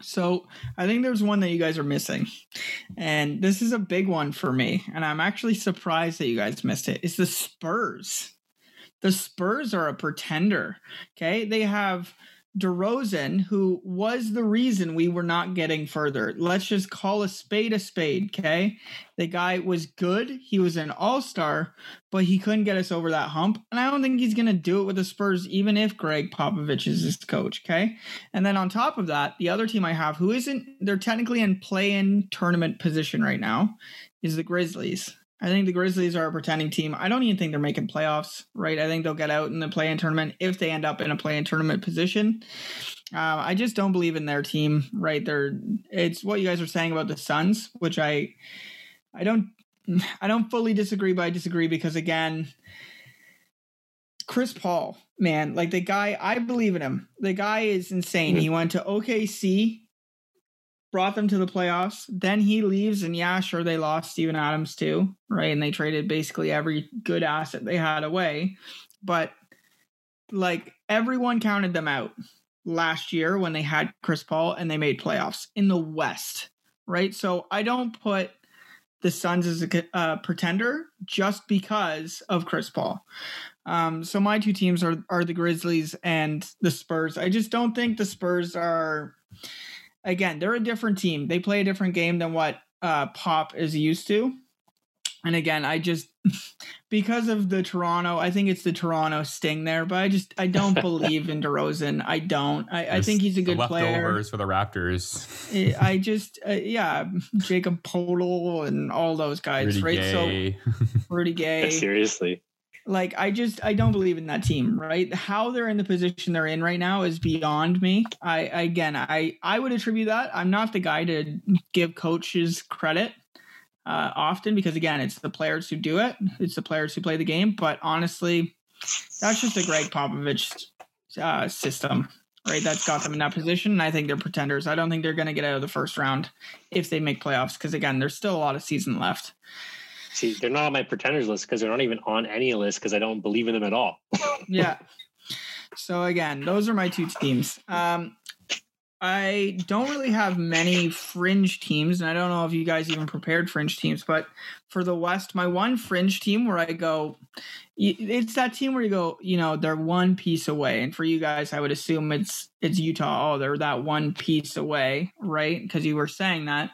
So I think there's one that you guys are missing, and this is a big one for me, and I'm actually surprised that you guys missed it. It's the Spurs. The Spurs are a pretender. Okay, they have DeRozan, who was the reason we were not getting further. Let's just call a spade a spade, okay? The guy was good. He was an all star, but he couldn't get us over that hump. And I don't think he's going to do it with the Spurs, even if Gregg Popovich is his coach, okay? And then on top of that, the other team I have, who isn't, they're technically in play in tournament position right now, is the Grizzlies. I think the Grizzlies are a pretending team. I don't even think they're making playoffs, right? I think they'll get out in the play-in tournament if they end up in a play-in tournament position. Uh, I just don't believe in their team, right? They're it's what you guys are saying about the Suns, which I I don't I don't fully disagree, but I disagree because again, Chris Paul, man, like the guy, I believe in him. The guy is insane. He went to OKC brought them to the playoffs. Then he leaves, and yeah, sure, they lost Steven Adams too, right? And they traded basically every good asset they had away. But like everyone counted them out last year when they had Chris Paul and they made playoffs in the West, right? So I don't put the Suns as a uh, pretender just because of Chris Paul. Um, so my two teams are are the Grizzlies and the Spurs. I just don't think the Spurs are again, they're a different team. They play a different game than what uh, Pop is used to. And again, I just because of the Toronto, I think it's the Toronto sting there, but I just I don't believe in DeRozan. I don't. I, I think he's a good leftovers player. for the Raptors. I just uh, yeah, Jacob Poeltl and all those guys, Rudy right? Gay. So Rudy Gay. Seriously. Like I just I don't believe in that team, right? How they're in the position they're in right now is beyond me. I again I I would attribute that. I'm not the guy to give coaches credit uh, often because again it's the players who do it. It's the players who play the game. But honestly, that's just a Gregg Popovich uh, system, right? That's got them in that position. And I think they're pretenders. I don't think they're going to get out of the first round if they make playoffs because again, there's still a lot of season left. See, they're not on my pretenders list because they're not even on any list because I don't believe in them at all. yeah. So again, those are my two teams. Um, I don't really have many fringe teams, and I don't know if you guys even prepared fringe teams, but for the West, my one fringe team where I go, it's that team where you go, you know, they're one piece away, and for you guys, I would assume it's it's Utah. Oh, they're that one piece away, right? Because you were saying that.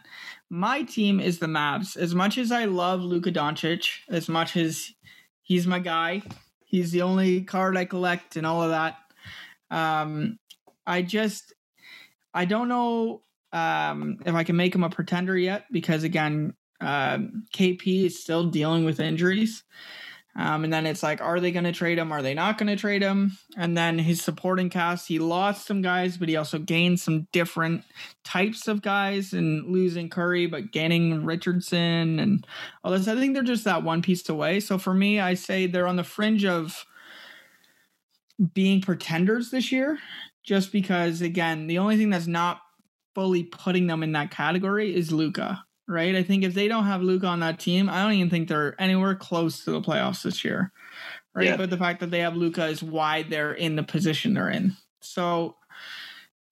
My team is the Mavs. As much as I love Luka Doncic, as much as he's my guy, he's the only card I collect and all of that. Um, I just I don't know um, if I can make him a pretender yet because again, um, KP is still dealing with injuries. Um, and then it's like, are they going to trade him? Are they not going to trade him? And then his supporting cast, he lost some guys, but he also gained some different types of guys and losing Curry, but gaining Richardson and all this. I think they're just that one piece away. So for me, I say they're on the fringe of being pretenders this year, just because, again, the only thing that's not fully putting them in that category is Luka right? I think if they don't have Luka on that team, I don't even think they're anywhere close to the playoffs this year, right? Yeah. But the fact that they have Luka is why they're in the position they're in. So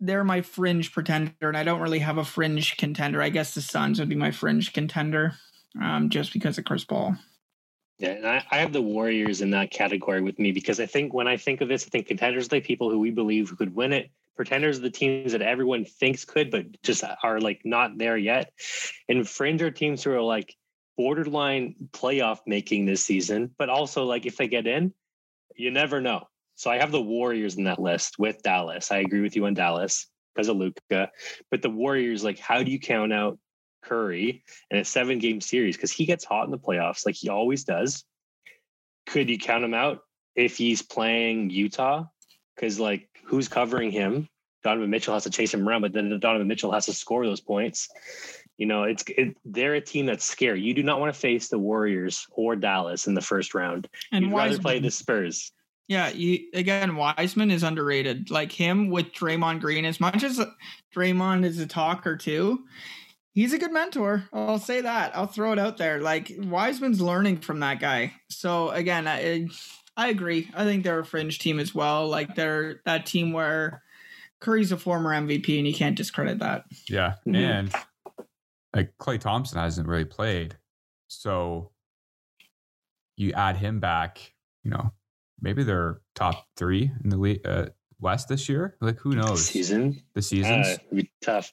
they're my fringe pretender, and I don't really have a fringe contender. I guess the Suns would be my fringe contender, um, just because of Chris Paul. Yeah, and I, I, have the Warriors in that category with me because I think when I think of this, I think contenders are the people who we believe who could win it. Pretenders are the teams that everyone thinks could, but just are like not there yet. And fringe are teams who are like borderline playoff making this season, but also like if they get in, you never know. So I have the Warriors in that list with Dallas. I agree with you on Dallas because of Luka, but the Warriors, like, how do you count out Curry in a seven game series because he gets hot in the playoffs like he always does. Could you count him out if he's playing Utah? Because like who's covering him? Donovan Mitchell has to chase him around, but then Donovan Mitchell has to score those points. You know, it's it, they're a team that's scary. You do not want to face the Warriors or Dallas in the first round. And You'd Wiseman, rather play the Spurs. Yeah, you, again, Wiseman is underrated. Like him with Draymond Green, as much as Draymond is a talker too, he's a good mentor. I'll say that. I'll throw it out there. Like Wiseman's learning from that guy. So again, I I agree. I think they're a fringe team as well. Like they're that team where Curry's a former MVP and you can't discredit that. Yeah. Mhm. And like Klay Thompson hasn't really played. So you add him back, you know, maybe they're top three in the league, uh, West this year. Like who knows? Season. The seasons. Uh, it'd be tough.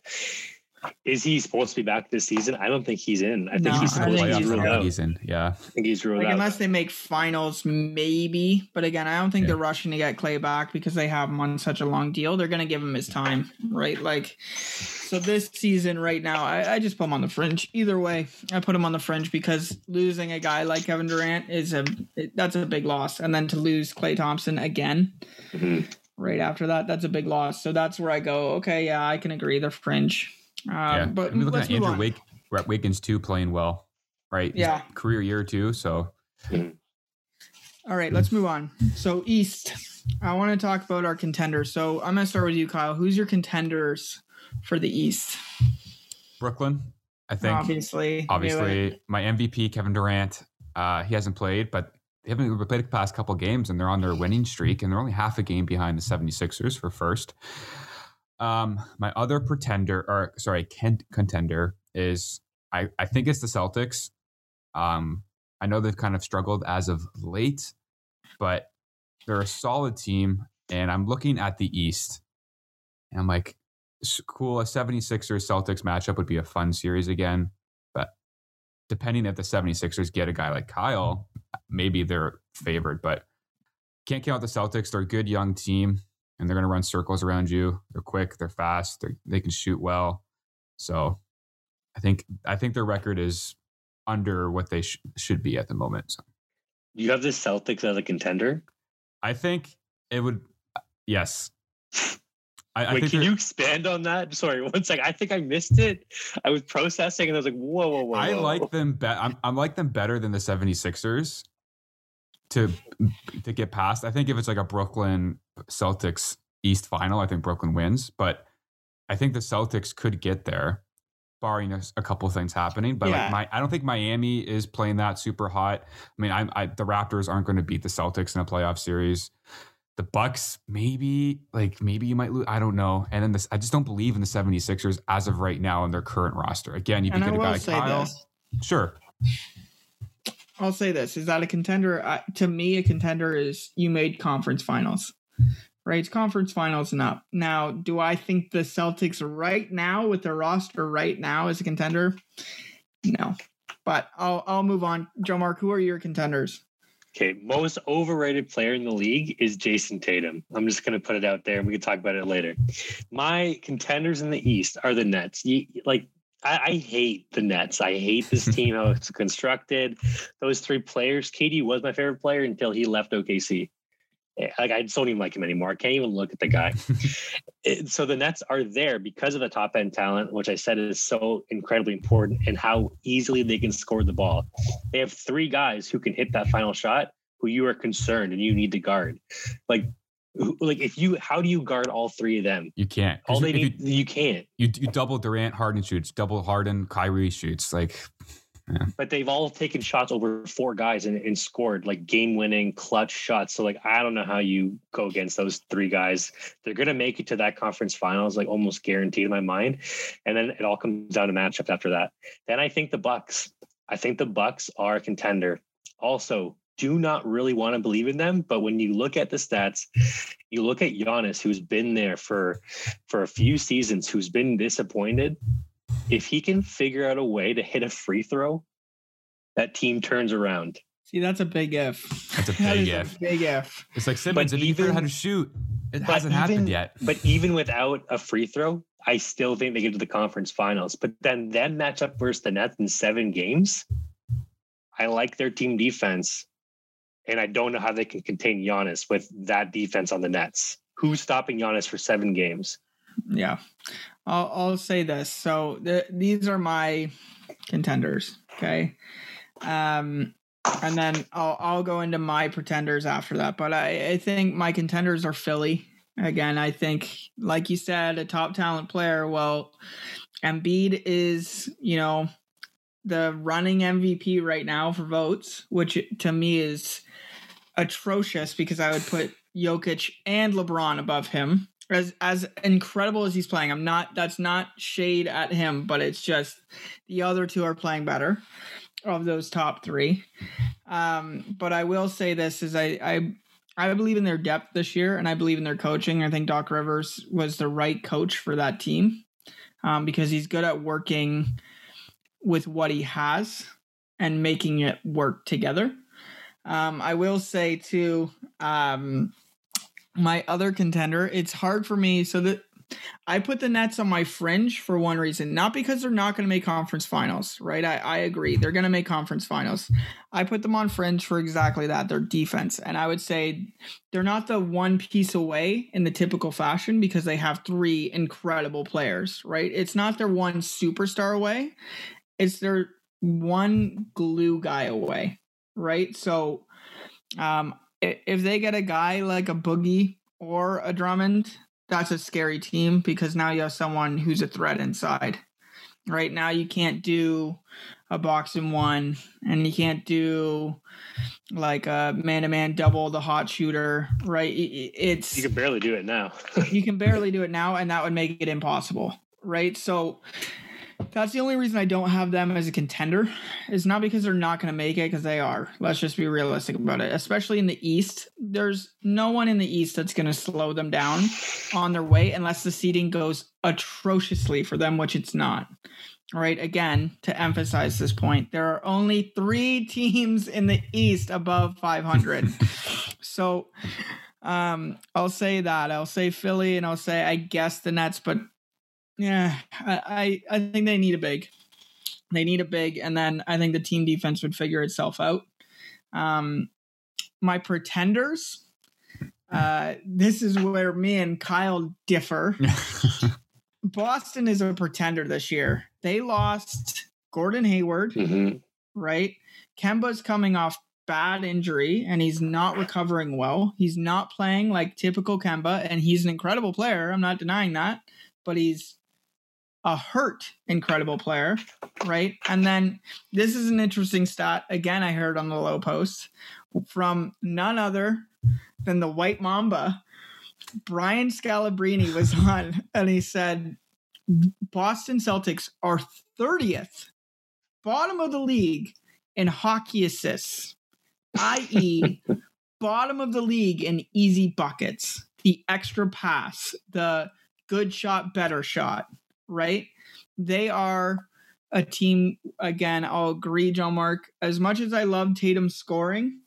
Is he supposed to be back this season? I don't think he's in. I think No, he's supposed think to be he's ruled out. out. he's in. Yeah. I think he's ruled Like out. unless they make finals, maybe. But again, I don't think Yeah. they're rushing to get Klay back because they have him on such a long deal. They're gonna give him his time, right? Like, so this season right now, I, I just put him on the fringe. Either way, I put him on the fringe because losing a guy like Kevin Durant is a it, that's a big loss, and then to lose Klay Thompson again Mhm. right after that, that's a big loss. So that's where I go. Okay, yeah, I can agree. They're fringe. Um, yeah. but I mean, let's at Andrew. Wake, Wiggins too playing well, right? Yeah. Career year too. So All right, let's move on. So East, I want to talk about our contenders. So I'm gonna start with you, Kyle. Who's your contenders for the East? Brooklyn, I think. obviously, obviously my MVP Kevin Durant. Uh, he hasn't played, but they haven't played the past couple games, and they're on their winning streak, and they're only half a game behind the 76ers for first. Um, my other pretender, or sorry, con- contender is I, I think it's the Celtics. Um, I know they've kind of struggled as of late, but they're a solid team, and I'm looking at the East, and I'm like, cool, a 76ers Celtics matchup would be a fun series again. But depending if the 76ers get a guy like Kyle, maybe they're favored. But can't count the Celtics. They're a good young team and they're going to run circles around you. They're quick, they're fast, they they can shoot well. So I think I think their record is under what they sh- should be at the moment. So You have the Celtics as a contender. I think it would uh, yes. I, I Wait, think can you expand on that? Sorry, one sec. I think I missed it. I was processing and I was like, whoa, whoa, whoa. I whoa. like them be- I'm, I like them better than the 76ers to to get past. I think if it's like a Brooklyn Celtics East final, I think Brooklyn wins, but I think the Celtics could get there barring a, a couple things happening, but Yeah. like my I don't think Miami is playing that super hot. I mean, I, I the Raptors aren't going to beat the Celtics in a playoff series. The Bucks maybe like maybe you might lose, I don't know. And then this I just don't believe in the 76ers as of right now in their current roster. Again, you And could get a guy like Kyle. this. Sure. I'll say this: is that a contender? Uh, to me, a contender is you made conference finals, right? It's conference finals and up. Now, do I think the Celtics right now with their roster right now is a contender? No, but I'll I'll move on. Joe Mark, who are your contenders? Okay, most overrated player in the league is Jayson Tatum. I'm just going to put it out there and we can talk about it later. My contenders in the East are the Nets. You, like, I, I hate the Nets. I hate this team, how it's constructed. Those three players, KD was my favorite player until he left OKC. Eh, Like, I just don't even like him anymore. I can't even look at the guy. So the Nets are there because of the top end talent, which I said is so incredibly important, and how easily they can score the ball. They have three guys who can hit that final shot, who you are concerned and you need to guard. Like, like if you, how do you guard all three of them? You can't. All they you, need, you can't. you, you, you double Durant, Harden shoots, double Harden, Kyrie shoots. Like, But they've all taken shots over four guys and, and scored like game-winning clutch shots. So like, I don't know how you go against those three guys. They're gonna make it to that conference finals, like almost guaranteed in my mind. And then it all comes down to matchups after that. Then I think the Bucks. I think the Bucks are a contender. Also, do not really want to believe in them, but when you look at the stats, you look at Giannis, who's been there for for a few seasons, who's been disappointed. If he can figure out a way to hit a free throw, that team turns around. See, that's a big F. That's a big is if. A big if. it's like Simmons, But if he figured out how to shoot, it hasn't happened yet. But even without a free throw, I still think they get to the conference finals. But then that matchup versus the Nets in seven games, I like their team defense, and I don't know how they can contain Giannis with that defense on the Nets. Who's stopping Giannis for seven games? Yeah, I'll I'll say this. So th- these are my contenders. Okay, um, and then I'll I'll go into my pretenders after that. But I I think my contenders are Philly. Again, I think like you said, a top talent player. Well, Embiid is, you know, the running MVP right now for votes, which to me is atrocious because I would put Jokic and LeBron above him. As as incredible as he's playing, I'm not that's not shade at him, but it's just the other two are playing better of those top three. Um, but I will say this is I I I believe in their depth this year and I believe in their coaching. I think Doc Rivers was the right coach for that team. Um, because he's good at working with what he has and making it work together. Um, I will say too, um, my other contender, it's hard for me. So that I put the Nets on my fringe for one reason, not because they're not going to make conference finals, right? I, I agree. They're going to make conference finals. I put them on fringe for exactly that their defense. And I would say they're not the one piece away in the typical fashion because they have three incredible players, right? It's not their one superstar away, it's their one glue guy away, right? So, um, if they get a guy like a Boogie or a Drummond, that's a scary team because now you have someone who's a threat inside. Right now, you can't do a box and one, and you can't do like a man to man double the hot shooter. Right? It's you can barely do it now. you can barely do it now, and that would make it impossible. Right? So that's the only reason I don't have them as a contender. Is not because they're not going to make it, because they are. Let's just be realistic about it. Especially in the East, there's no one in the East that's going to slow them down on their way unless the seeding goes atrociously for them, which it's not. All right, again, to emphasize this point, there are only three teams in the East above 500. so um, I'll say that. I'll say Philly and I'll say, I guess the Nets, but yeah, I, I think they need a big. They need a big, and then I think the team defense would figure itself out. Um, my pretenders. Uh, this is where me and Kyle differ. Boston is a pretender this year. They lost Gordon Hayward, mm-hmm. right? Kemba's coming off bad injury and he's not recovering well. He's not playing like typical Kemba, and he's an incredible player. I'm not denying that, but he's a hurt incredible player, right? And then this is an interesting stat. Again, I heard on the Lowe Post from none other than the White Mamba. Brian Scalabrine was on, and he said Boston Celtics are 30th, bottom of the league in hockey assists, i.e., bottom of the league in easy buckets, the extra pass, the good shot, better shot right? They are a team, again, I'll agree, John Mark. As much as I love Tatum scoring,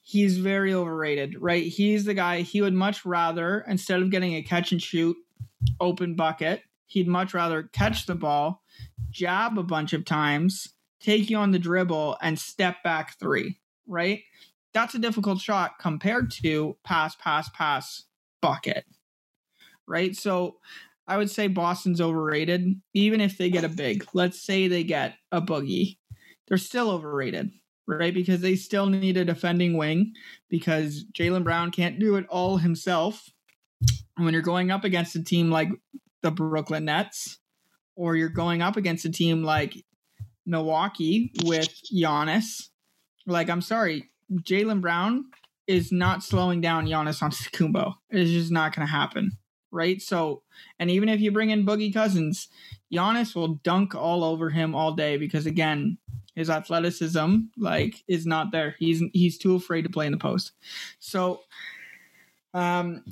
he's very overrated, right? He's the guy he would much rather, instead of getting a catch and shoot open bucket, he'd much rather catch the ball, jab a bunch of times, take you on the dribble, and step back three, right? That's a difficult shot compared to pass, pass, pass, bucket, right? So I would say Boston's overrated, even if they get a big. Let's say they get a boogie. They're still overrated, right? Because they still need a defending wing because Jaylen Brown can't do it all himself. And when you're going up against a team like the Brooklyn Nets, or you're going up against a team like Milwaukee with Giannis, like, I'm sorry, Jaylen Brown is not slowing down Giannis on Antetokounmpo. It's just not going to happen right? So, and even if you bring in Boogie Cousins, Giannis will dunk all over him all day because again, his athleticism like is not there. He's he's too afraid to play in the post. So, um,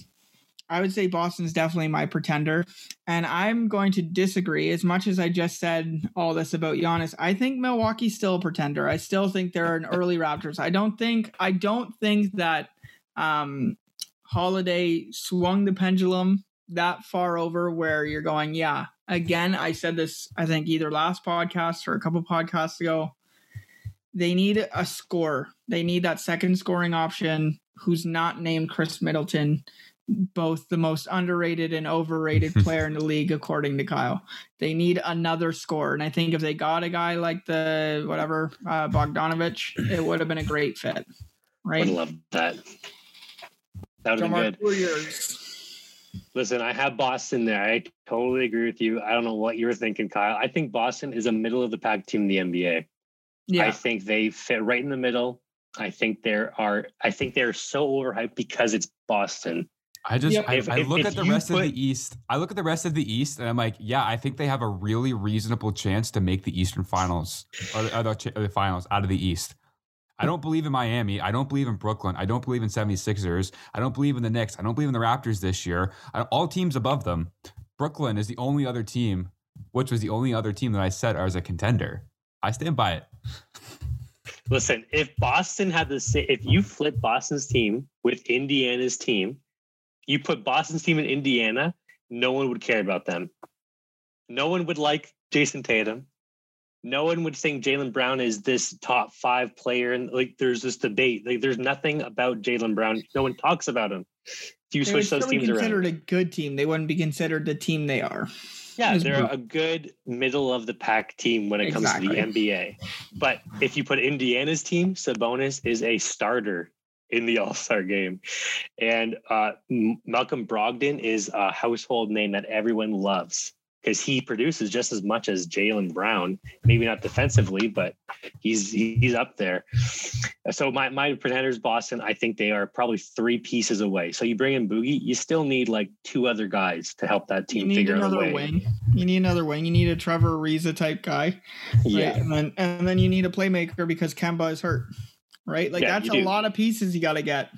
I would say Boston's definitely my pretender, and I'm going to disagree. As much as I just said all this about Giannis, I think Milwaukee's still a pretender. I still think they're an early Raptors. I don't think I don't think that um, Holiday swung the pendulum that far over where you're going, yeah. Again, I said this, I think either last podcast or a couple podcasts ago. They need a score. They need that second scoring option who's not named Khris Middleton, both the most underrated and overrated player in the league, according to Kyle. They need another score. And I think if they got a guy like the whatever, uh, Bogdanovich, it would have been a great fit. Right. Would love that. That would have been good. Yours? Listen, I have Boston there. I totally agree with you. I don't know what you're thinking, Kyle. I think Boston is a middle of the pack team in the NBA. Yeah. I think they fit right in the middle. I think there are I think they're so overhyped because it's Boston. I just I, if, I, look if at the rest put, of the East. I look at the rest of the East, and I'm like, yeah, I think they have a really reasonable chance to make the Eastern Finals or, or, the, or the finals out of the East. I don't believe in Miami. I don't believe in Brooklyn. I don't believe in 76ers. I don't believe in the Knicks. I don't believe in the Raptors this year. I, all teams above them. Brooklyn is the only other team, which was the only other team that I said as a contender. I stand by it. Listen, if Boston had the same, if you flip Boston's team with Indiana's team, you put Boston's team in Indiana, no one would care about them. No one would like Jayson Tatum no one would think Jaylen Brown is this top five player. And like, there's this debate. Like, there's nothing about Jaylen Brown. No one talks about him. If you they switch those teams be considered around, a good team. They wouldn't be considered the team they are. Yeah, they're a good middle of the pack team when it exactly. comes to the NBA. But if you put Indiana's team, Sabonis is a starter in the All Star game, and uh, Malcolm Brogdon is a household name that everyone loves because he produces just as much as Jaylen Brown. Maybe not defensively, but he's he's up there. So my my pretenders, Boston, I think they are probably three pieces away. So you bring in Boogie, you still need like two other guys to help that team figure out a way. Wing. You need another wing. You need a Trevor Ariza type guy. Yeah, and then and then you need a playmaker because Kemba is hurt. Right, like yeah, that's a lot of pieces you got to get.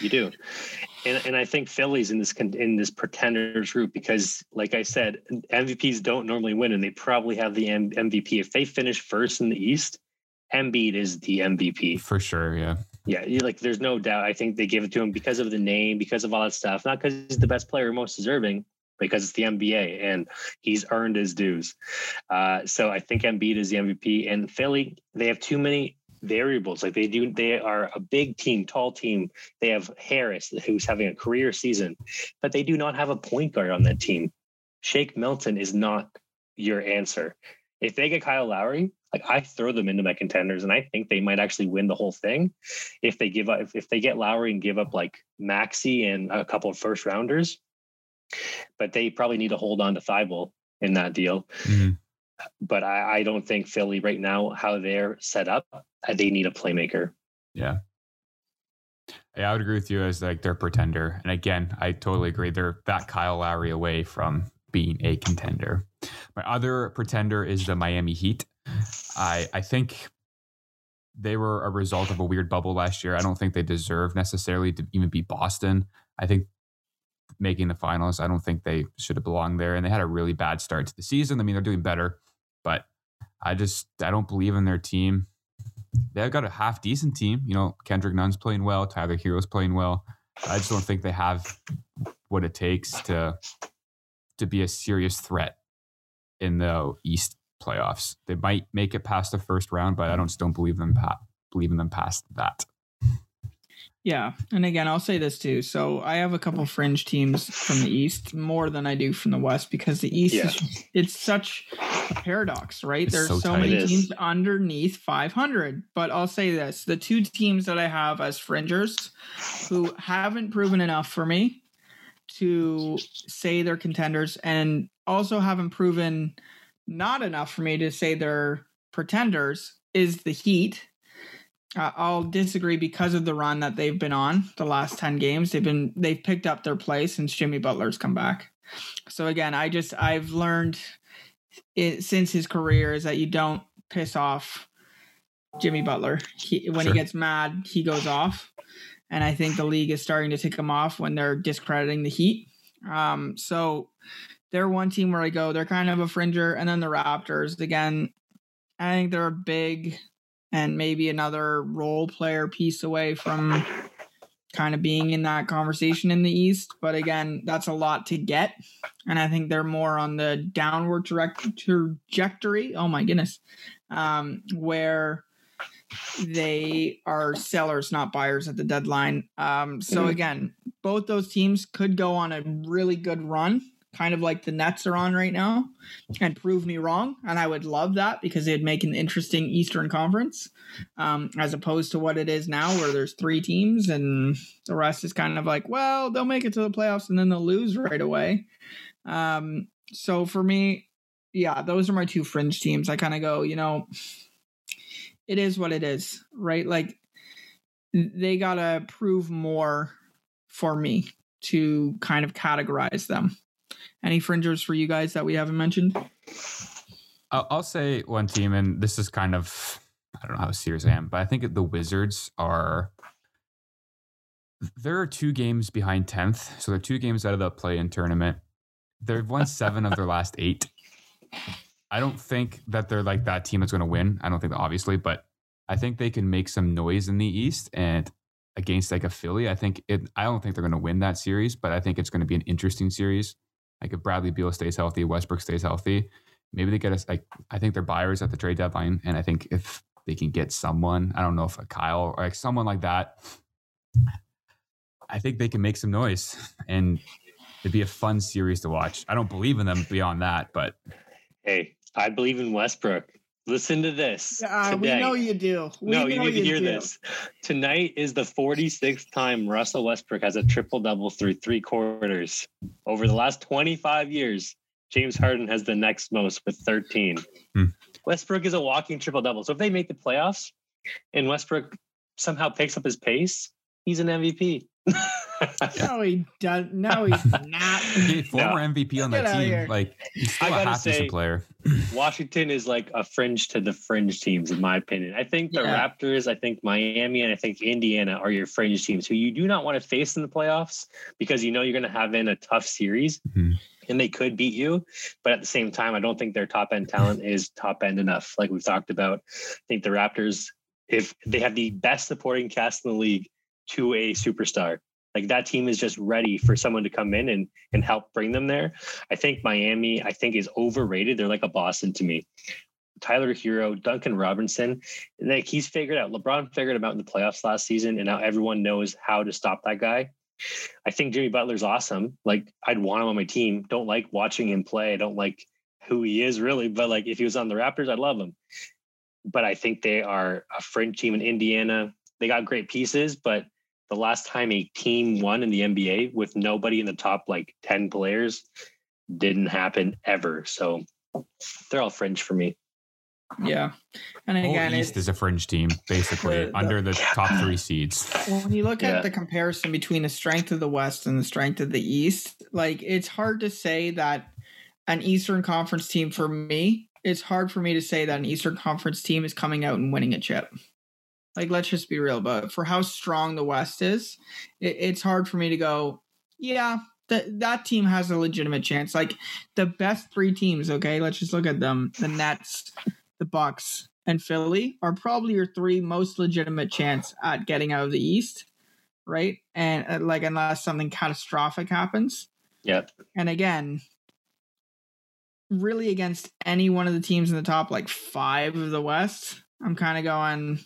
You do, and, and I think Philly's in this in this pretenders group because, like I said, MVPs don't normally win, and they probably have the M- MVP. If they finish first in the East, Embiid is the MVP for sure. Yeah, yeah, like there's no doubt. I think they give it to him because of the name, because of all that stuff, not because he's the best player, most deserving, because it's the NBA and he's earned his dues. Uh, so I think Embiid is the MVP. And Philly, they have too many variables. Like they do, they are a big team, tall team. They have Harris, who's having a career season, but they do not have a point guard on that team. Shake Milton is not your answer. If they get Kyle Lowry, like I throw them into my contenders, and I think they might actually win the whole thing. If they give up, if, if they get Lowry and give up like Maxey and a couple of first rounders, but they probably need to hold on to Thybulle in that deal. Mm-hmm but I, I, don't think Philly right now, how they're set up, they need a playmaker. Yeah. Yeah, I would agree with you as like their pretender. And again, I totally agree. They're that Kyle Lowry away from being a contender. My other pretender is the Miami Heat. I I think they were a result of a weird bubble last year. I don't think they deserve necessarily to even be Boston. I think making the finals, I don't think they should have belonged there. And they had a really bad start to the season. I mean, they're doing better, but I just I don't believe in their team they've got a half decent team. You know, Kendrick Nunn's playing well, Tyler Herro's playing well. I just don't think they have what it takes to to be a serious threat in the East playoffs. They might make it past the first round, but I don't don't believe them pa- believe in them past that. Yeah, and again, I'll say this too. So I have a couple fringe teams from the East more than I do from the West because the East yeah. is it's such a paradox, right? It's There's so, so many teams underneath 500. But I'll say this: the two teams that I have as fringers who haven't proven enough for me to say they're contenders, and also haven't proven not enough for me to say they're pretenders, is the Heat I'll disagree because of the run that they've been on the last 10 games. They've been they've picked up their place since Jimmy Butler's come back. So again, I just I've learned it, since his career is that you don't piss off Jimmy Butler. He, when sure. he gets mad, he goes off. And I think the league is starting to take him off when they're discrediting the Heat. Um, so they're one team where I go, they're kind of a fringer. And then the Raptors, again, I think they're a big and maybe another role player piece away from kind of being in that conversation in the East. But again, that's a lot to get. And I think they're more on the downward direct trajectory. Oh my goodness. Um, where they are sellers, not buyers at the deadline. Um, so mm-hmm. again, both those teams could go on a really good run kind of like the Nets are on right now, and prove me wrong. And I would love that because it'd make an interesting Eastern Conference, um, as opposed to what it is now, where there's three teams and the rest is kind of like, well, they'll make it to the playoffs and then they'll lose right away. Um, so for me, yeah, those are my two fringe teams. I kind of go, you know, it is what it is, right? Like they gotta prove more for me to kind of categorize them. Any fringers for you guys that we haven't mentioned? I'll, say one team, and this is kind of I don't know how serious I am, but I think the Wizards are. There are two games behind tenth, so they're two games out of the play-in tournament. They've won seven of their last eight. I don't think that they're like that team that's going to win. I don't think that obviously, but I think they can make some noise in the East and against like a Philly. I think it. I don't think they're going to win that series, but I think it's going to be an interesting series. Like if Bradley Beal stays healthy, Westbrook stays healthy, maybe they get us. Like I think they're buyers at the trade deadline, and I think if they can get someone, I don't know if a Kyle or like someone like that, I think they can make some noise and it'd be a fun series to watch. I don't believe in them beyond that, but hey, I believe in Westbrook. Listen to this. Uh, we know you do. We no, you need to hear do. this. Tonight is the 46th time Russell Westbrook has a triple double through three quarters. Over the last 25 years, James Harden has the next most with 13. Hmm. Westbrook is a walking triple double. So if they make the playoffs and Westbrook somehow picks up his pace, he's an MVP. No, he doesn't. No, he's not. former no. MVP on that team. Like he's still I a half decent player. Washington is like a fringe to the fringe teams, in my opinion. I think the yeah. Raptors, I think Miami, and I think Indiana are your fringe teams who you do not want to face in the playoffs because you know you're going to have in a tough series. Mm-hmm. And they could beat you, but at the same time, I don't think their top end talent is top end enough. Like we've talked about, I think the Raptors, if they have the best supporting cast in the league to a superstar, like that team is just ready for someone to come in and and help bring them there. I think Miami, I think, is overrated. They're like a Boston to me. Tyler Herro, Duncan Robinson, like he's figured out. LeBron figured him out in the playoffs last season, and now everyone knows how to stop that guy. I think Jimmy Butler's awesome. Like I'd want him on my team. Don't like watching him play. I don't like who he is really, but like if he was on the Raptors, I'd love him. But I think they are a fringe team in Indiana. They got great pieces, but the last time a team won in the NBA with nobody in the top like 10 players didn't happen ever. So they're all fringe for me. Yeah. And again, East is a fringe team, basically, the, under the top three seeds. When you look yeah. at the comparison between the strength of the West and the strength of the East, like it's hard to say that an Eastern Conference team for me, it's hard for me to say that an Eastern Conference team is coming out and winning a chip. Like, let's just be real. But for how strong the West is, it, it's hard for me to go, yeah, that that team has a legitimate chance. Like the best three teams, okay, let's just look at them: the Nets, the Bucks, and Philly are probably your three most legitimate chance at getting out of the East, right? And uh, like unless something catastrophic happens. Yep. And again, really against any one of the teams in the top like five of the West, I'm kind of going,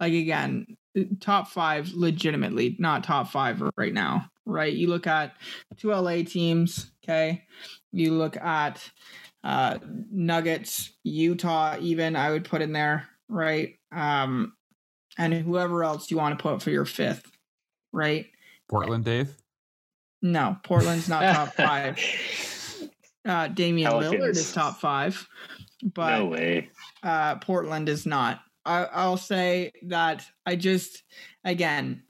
like again, top five legitimately, not top five right now, right? You look at two LA teams, okay? You look at uh, Nuggets, Utah, even I would put in there, right? Um, and whoever else you want to put for your fifth, right? Portland, Dave? No, Portland's not top five. Uh, Damian Pelicans. Lillard is top five, but no way. Uh, Portland is not. I, I'll say that I just, again,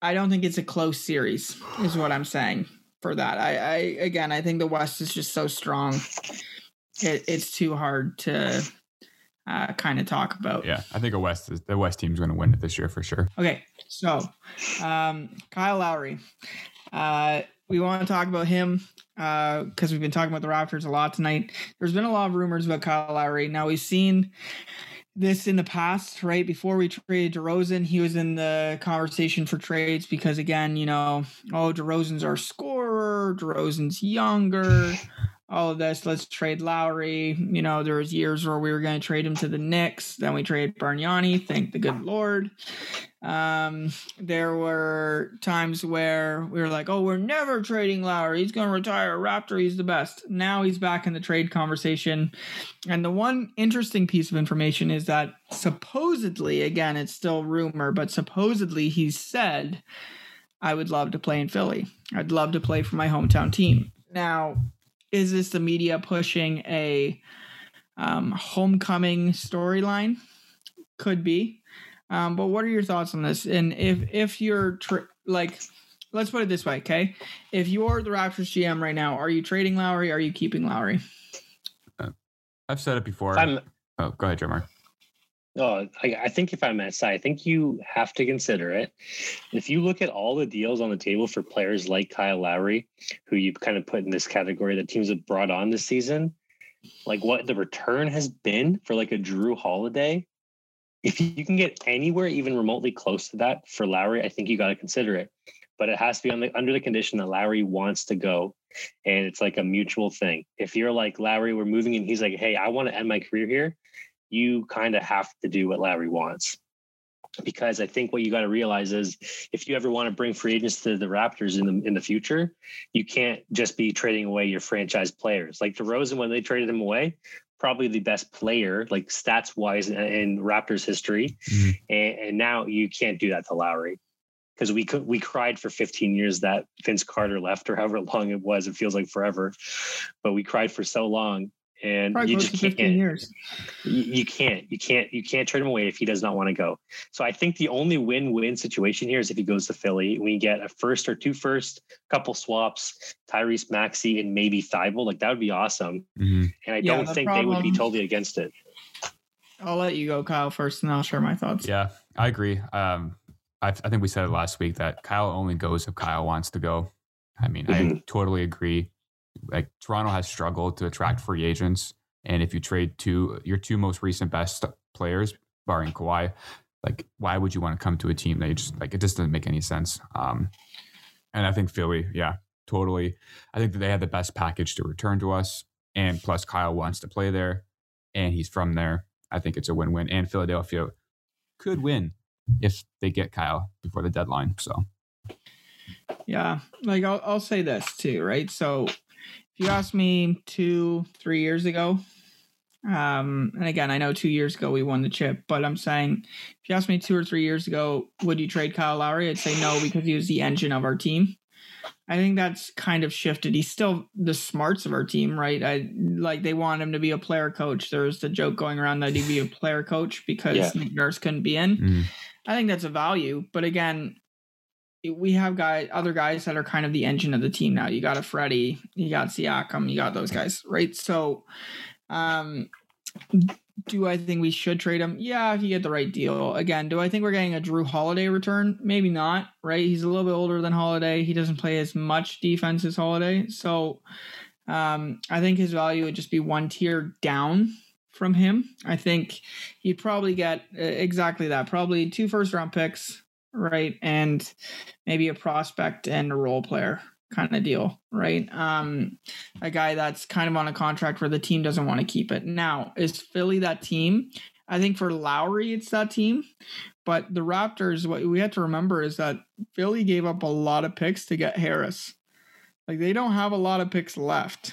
I don't think it's a close series, is what I'm saying for that. I, I again, I think the West is just so strong. It, it's too hard to uh, kind of talk about. Yeah, I think a West is, the West team's going to win it this year for sure. Okay, so um, Kyle Lowry, uh, we want to talk about him because uh, we've been talking about the Raptors a lot tonight. There's been a lot of rumors about Kyle Lowry. Now we've seen this in the past, right? Before we traded DeRozan, he was in the conversation for trades because, again, you know, oh, DeRozan's our scorer, DeRozan's younger, all of this. Let's trade Lowry. You know, there was years where we were going to trade him to the Knicks. Then we traded Bargnani. Thank the good Lord. Um, there were times where we were like, "Oh, we're never trading Lowry. He's going to retire. Raptor. He's the best." Now he's back in the trade conversation. And the one interesting piece of information is that supposedly, again, it's still rumor, but supposedly he said, "I would love to play in Philly. I'd love to play for my hometown team." Now, is this the media pushing a um, homecoming storyline? Could be. Um, but what are your thoughts on this? And if if you're tra- like, let's put it this way, okay? If you're the Raptors GM right now, are you trading Lowry? Are you keeping Lowry? Uh, I've said it before. I'm, oh, go ahead, Jamar. Oh, I, I think if I'm SI, I think you have to consider it. If you look at all the deals on the table for players like Kyle Lowry, who you kind of put in this category that teams have brought on this season, like what the return has been for like a Jrue Holiday, if you can get anywhere even remotely close to that for Lowry, I think you got to consider it. But it has to be the, under the condition that Lowry wants to go, and it's like a mutual thing. If you're like Lowry, we're moving, and he's like, "Hey, I want to end my career here," you kind of have to do what Lowry wants. Because I think what you got to realize is, if you ever want to bring free agents to the Raptors in the in the future, you can't just be trading away your franchise players. Like DeRozan, when they traded him away, probably the best player, like stats wise, in, in Raptors history. Mm-hmm. And, and, now you can't do that to Lowry because we could we cried for 15 years that Vince Carter left, or however long it was. It feels like forever, but we cried for so long and Probably you just can't. Years. You, you, can't. You can't. You can't turn him away if he does not want to go. So I think the only win-win situation here is if he goes to Philly. We get a first or two first, couple swaps, Tyrese Maxey and maybe Thybulle. Like that would be awesome. Mm-hmm. And I yeah, don't the think problem, they would be totally against it. I'll let you go, Kyle, first, and I'll share my thoughts. Yeah, I agree. Um, I, I think we said it last week that Kyle only goes if Kyle wants to go. I mean, mm-hmm. I totally agree like Toronto has struggled to attract free agents. And if you trade two your two most recent best players, barring Kawhi, like why would you want to come to a team that you just like it just doesn't make any sense. Um, and I think Philly, yeah, totally. I think that they had the best package to return to us, and plus Kyle wants to play there, and he's from there. I think it's a win-win, and Philadelphia could win if they get Kyle before the deadline. So, yeah, like I'll I'll say this too, right? So if you asked me two, three years ago, um, and again, I know two years ago we won the chip, but I'm saying if you asked me two or three years ago, would you trade Kyle Lowry? I'd say no because he was the engine of our team. I think that's kind of shifted. He's still the smarts of our team, right? I like they want him to be a player coach. There's the joke going around that he'd be a player coach because yeah. Nick Nurse couldn't be in. Mm. I think that's a value, but again, we have guys, other guys that are kind of the engine of the team now. You got a Freddie, you got Siakam, you got those guys, right? So, um, do I think we should trade him? Yeah, if you get the right deal. Again, do I think we're getting a Jrue Holiday return? Maybe not, right? He's a little bit older than Holiday. He doesn't play as much defense as Holiday. So um, I think his value would just be one tier down from him. I think you'd probably get uh, exactly that. Probably two first round picks, right? And maybe a prospect and a role player kind of deal, right? Um, a guy that's kind of on a contract where the team doesn't want to keep it. Now, is Philly that team? I think for Lowry, it's that team. But the Raptors, what we have to remember is that Philly gave up a lot of picks to get Harris. Like they don't have a lot of picks left.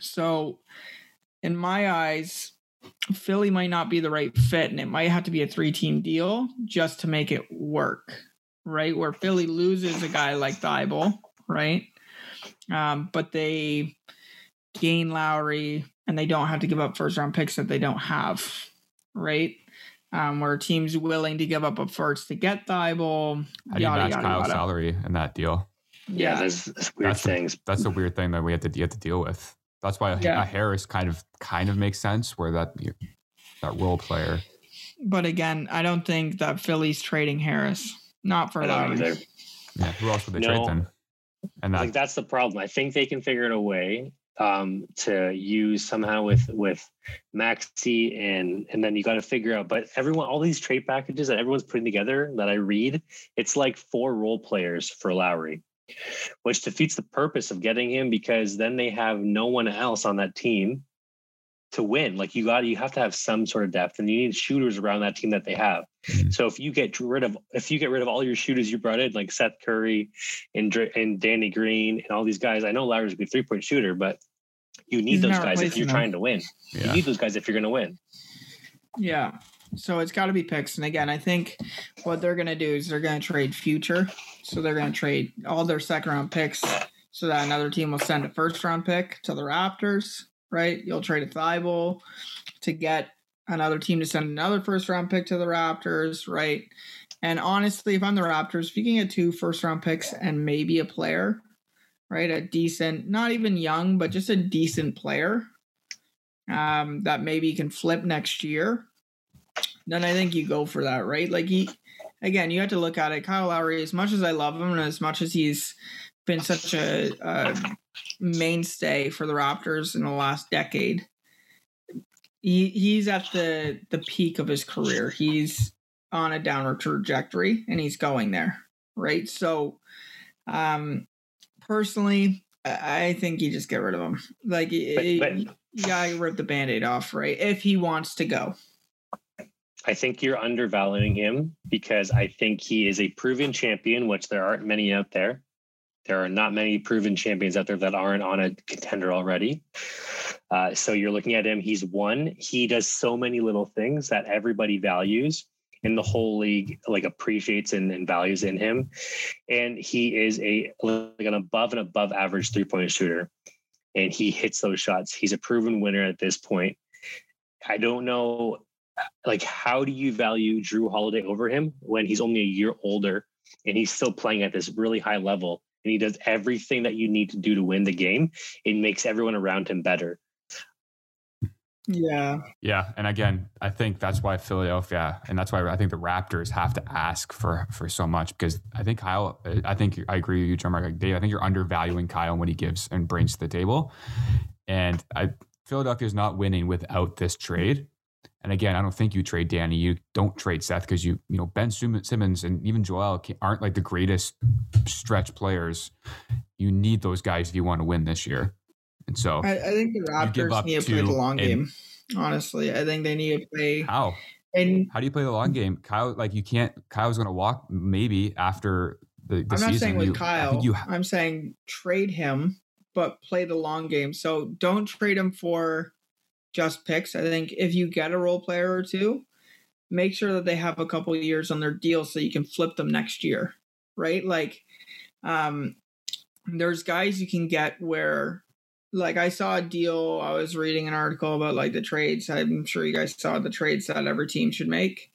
So, in my eyes, Philly might not be the right fit, and it might have to be a three team deal just to make it work, right? Where Philly loses a guy like Thybulle, right? Um, but they gain Lowry and they don't have to give up first round picks that they don't have, right? Um, where teams willing to give up a first to get Thybulle. How do you yada, match yada, Kyle's yada. salary in that deal? Yeah, yeah there's, there's weird that's things. A, that's a weird thing that we have to, you have to deal with. That's why yeah. a Harris kind of kind of makes sense where that that role player. But again, I don't think that Philly's trading Harris. Not for that either. Yeah, who else would they no, trade then? And that, like that's the problem. I think they can figure out a way um, to use somehow with with Maxey and and then you got to figure out. But everyone, all these trade packages that everyone's putting together that I read, it's like four role players for Lowry which defeats the purpose of getting him because then they have no one else on that team to win. Like you got, you have to have some sort of depth, and you need shooters around that team that they have. Mm-hmm. So if you get rid of, if you get rid of all your shooters you brought in, like Seth Curry and and Danny Green and all these guys, I know Lowry's a good three point shooter, but you need He's those guys if you're replacing trying to win. You need those guys if you're going to win. Yeah. So it's got to be picks. And again, I think what they're going to do is they're going to trade future. So they're going to trade all their second round picks so that another team will send a first round pick to the Raptors, right? You'll trade a Thybulle to get another team to send another first round pick to the Raptors, right? And honestly, if I'm the Raptors, if you can get two first round picks and maybe a player, right? A decent, not even young, but just a decent player um, that maybe can flip next year, then I think you go for that, right? Like he, again, you have to look at it. Kyle Lowry, as much as I love him and as much as he's been such a, a mainstay for the Raptors in the last decade, he he's at the the peak of his career. He's on a downward trajectory and he's going there, right? So, um, personally, I think you just get rid of him. Like, But, but you gotta rip the band-aid off, right? If he wants to go. I think you're undervaluing him because I think he is a proven champion, which there aren't many out there. There are not many proven champions out there that aren't on a contender already. Uh, so you're looking at him. He's one. He does so many little things that everybody values, and the whole league like appreciates and, and values in him. And he is a like an above and above average three point shooter, and he hits those shots. He's a proven winner at this point. I don't know like how do you value Jrue Holiday over him when he's only a year older and he's still playing at this really high level and he does everything that you need to do to win the game it makes everyone around him better Yeah. Yeah, and again, I think that's why Philadelphia, and that's why I think the Raptors have to ask for for so much because I think Kyle, I think I agree with you, John Mark. Like Dave, I think you're undervaluing Kyle and what he gives and brings to the table, and I Philadelphia is not winning without this trade. And again, I don't think you trade Danny. You don't trade Seth because you you know Ben Simmons and even Joel aren't like the greatest stretch players. You need those guys if you want to win this year. And so I, I think the Raptors need to play the long game. Honestly, I think they need to play. how And How do you play the long game? Kyle, like you can't. Kyle's going to walk maybe after the, the I'm not season. saying with You- Kyle. you, I'm saying trade him, but play the long game. So don't trade him for just picks. I think if you get a role player or two, make sure that they have a couple years on their deal so you can flip them next year, right? Like, um, there's guys you can get where, like, I saw a deal. I was reading an article about like the trades. I'm sure you guys saw the trades that every team should make.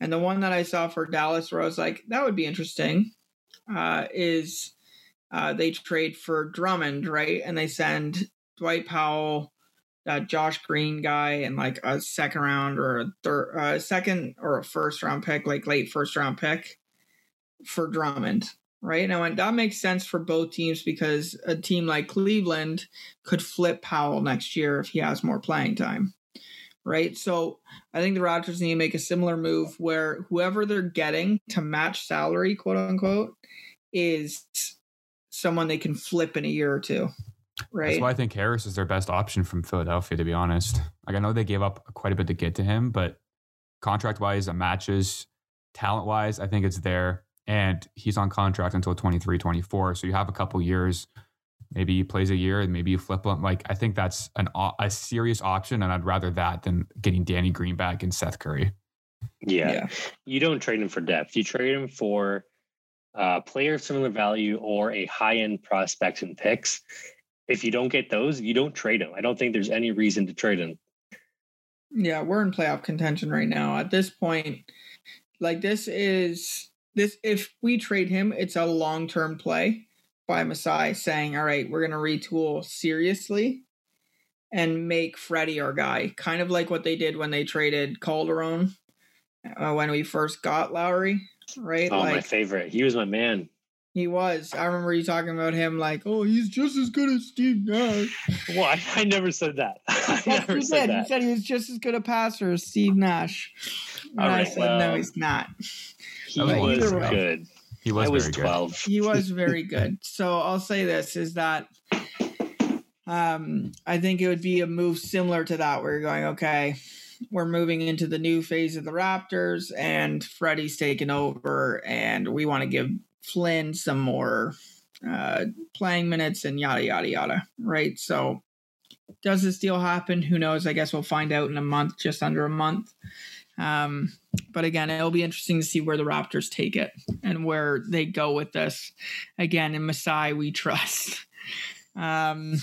And the one that I saw for Dallas, where I was like, that would be interesting, uh, is uh, they trade for Drummond, right? And they send Dwight Powell, that Josh Green guy, and like a second round or a third, uh, second or a first round pick, like late first round pick for Drummond, right? And I went, that makes sense for both teams because a team like Cleveland could flip Powell next year if he has more playing time, right? So I think the Raptors need to make a similar move where whoever they're getting to match salary, quote unquote, is someone they can flip in a year or two, right? that's why I think Harris is their best option from Philadelphia. To be honest, like I know they gave up quite a bit to get to him, but contract wise, it matches. Talent wise, I think it's there, and he's on contract until 23, 24. So you have a couple years. Maybe he plays a year, and maybe you flip him. Like I think that's an o- a serious option, and I'd rather that than getting Danny Green back and Seth Curry. yeah, Yeah. you don't trade him for depth you trade him for a player of similar value or a high-end prospect and picks if you don't get those you don't trade him i don't think there's any reason to trade him Yeah, we're in playoff contention right now. At this point, like this is this if we trade him, it's a long term play by Masai saying, All right, we're gonna retool seriously and make Freddie our guy. Kind of like what they did when they traded Calderon uh, when we first got Lowry, right? oh my favorite he was my man he was. I remember you talking about him like, Oh, he's just as good as Steve Nash. well i, I never said that i never you said did. You that said he was just as good a passer as Steve Nash. And All I right, said, no, he's not. he That was, was either way. good He was i was very good. 12 He was very good. So I'll say this is that um, I think it would be a move similar to that, where you're going, okay, we're moving into the new phase of the Raptors, and Freddie's taking over, and we want to give Flynn some more uh, playing minutes and yada yada yada. Right. So, does this deal happen? Who knows? I guess we'll find out in a month, just under a month. Um, but again, it'll be interesting to see where the Raptors take it and where they go with this. Again, in Masai, we trust. Um,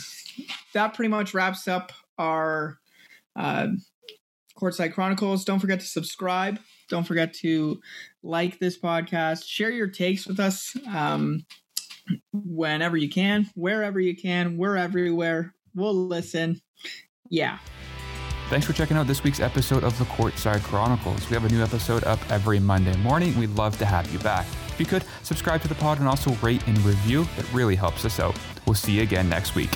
that pretty much wraps up our uh, Courtside Chronicles. Don't forget to subscribe. Don't forget to like this podcast. Share your takes with us um, whenever you can, wherever you can. We're everywhere. We'll listen. Yeah. Thanks for checking out this week's episode of the Courtside Chronicles. We have a new episode up every Monday morning. We'd love to have you back. If you could, subscribe to the pod and also rate and review. It really helps us out. We'll see you again next week.